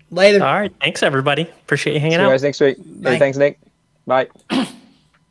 Later. All right. Thanks, everybody. Appreciate you hanging out. See you guys next week. Bye. Hey, thanks, Nick. Bye.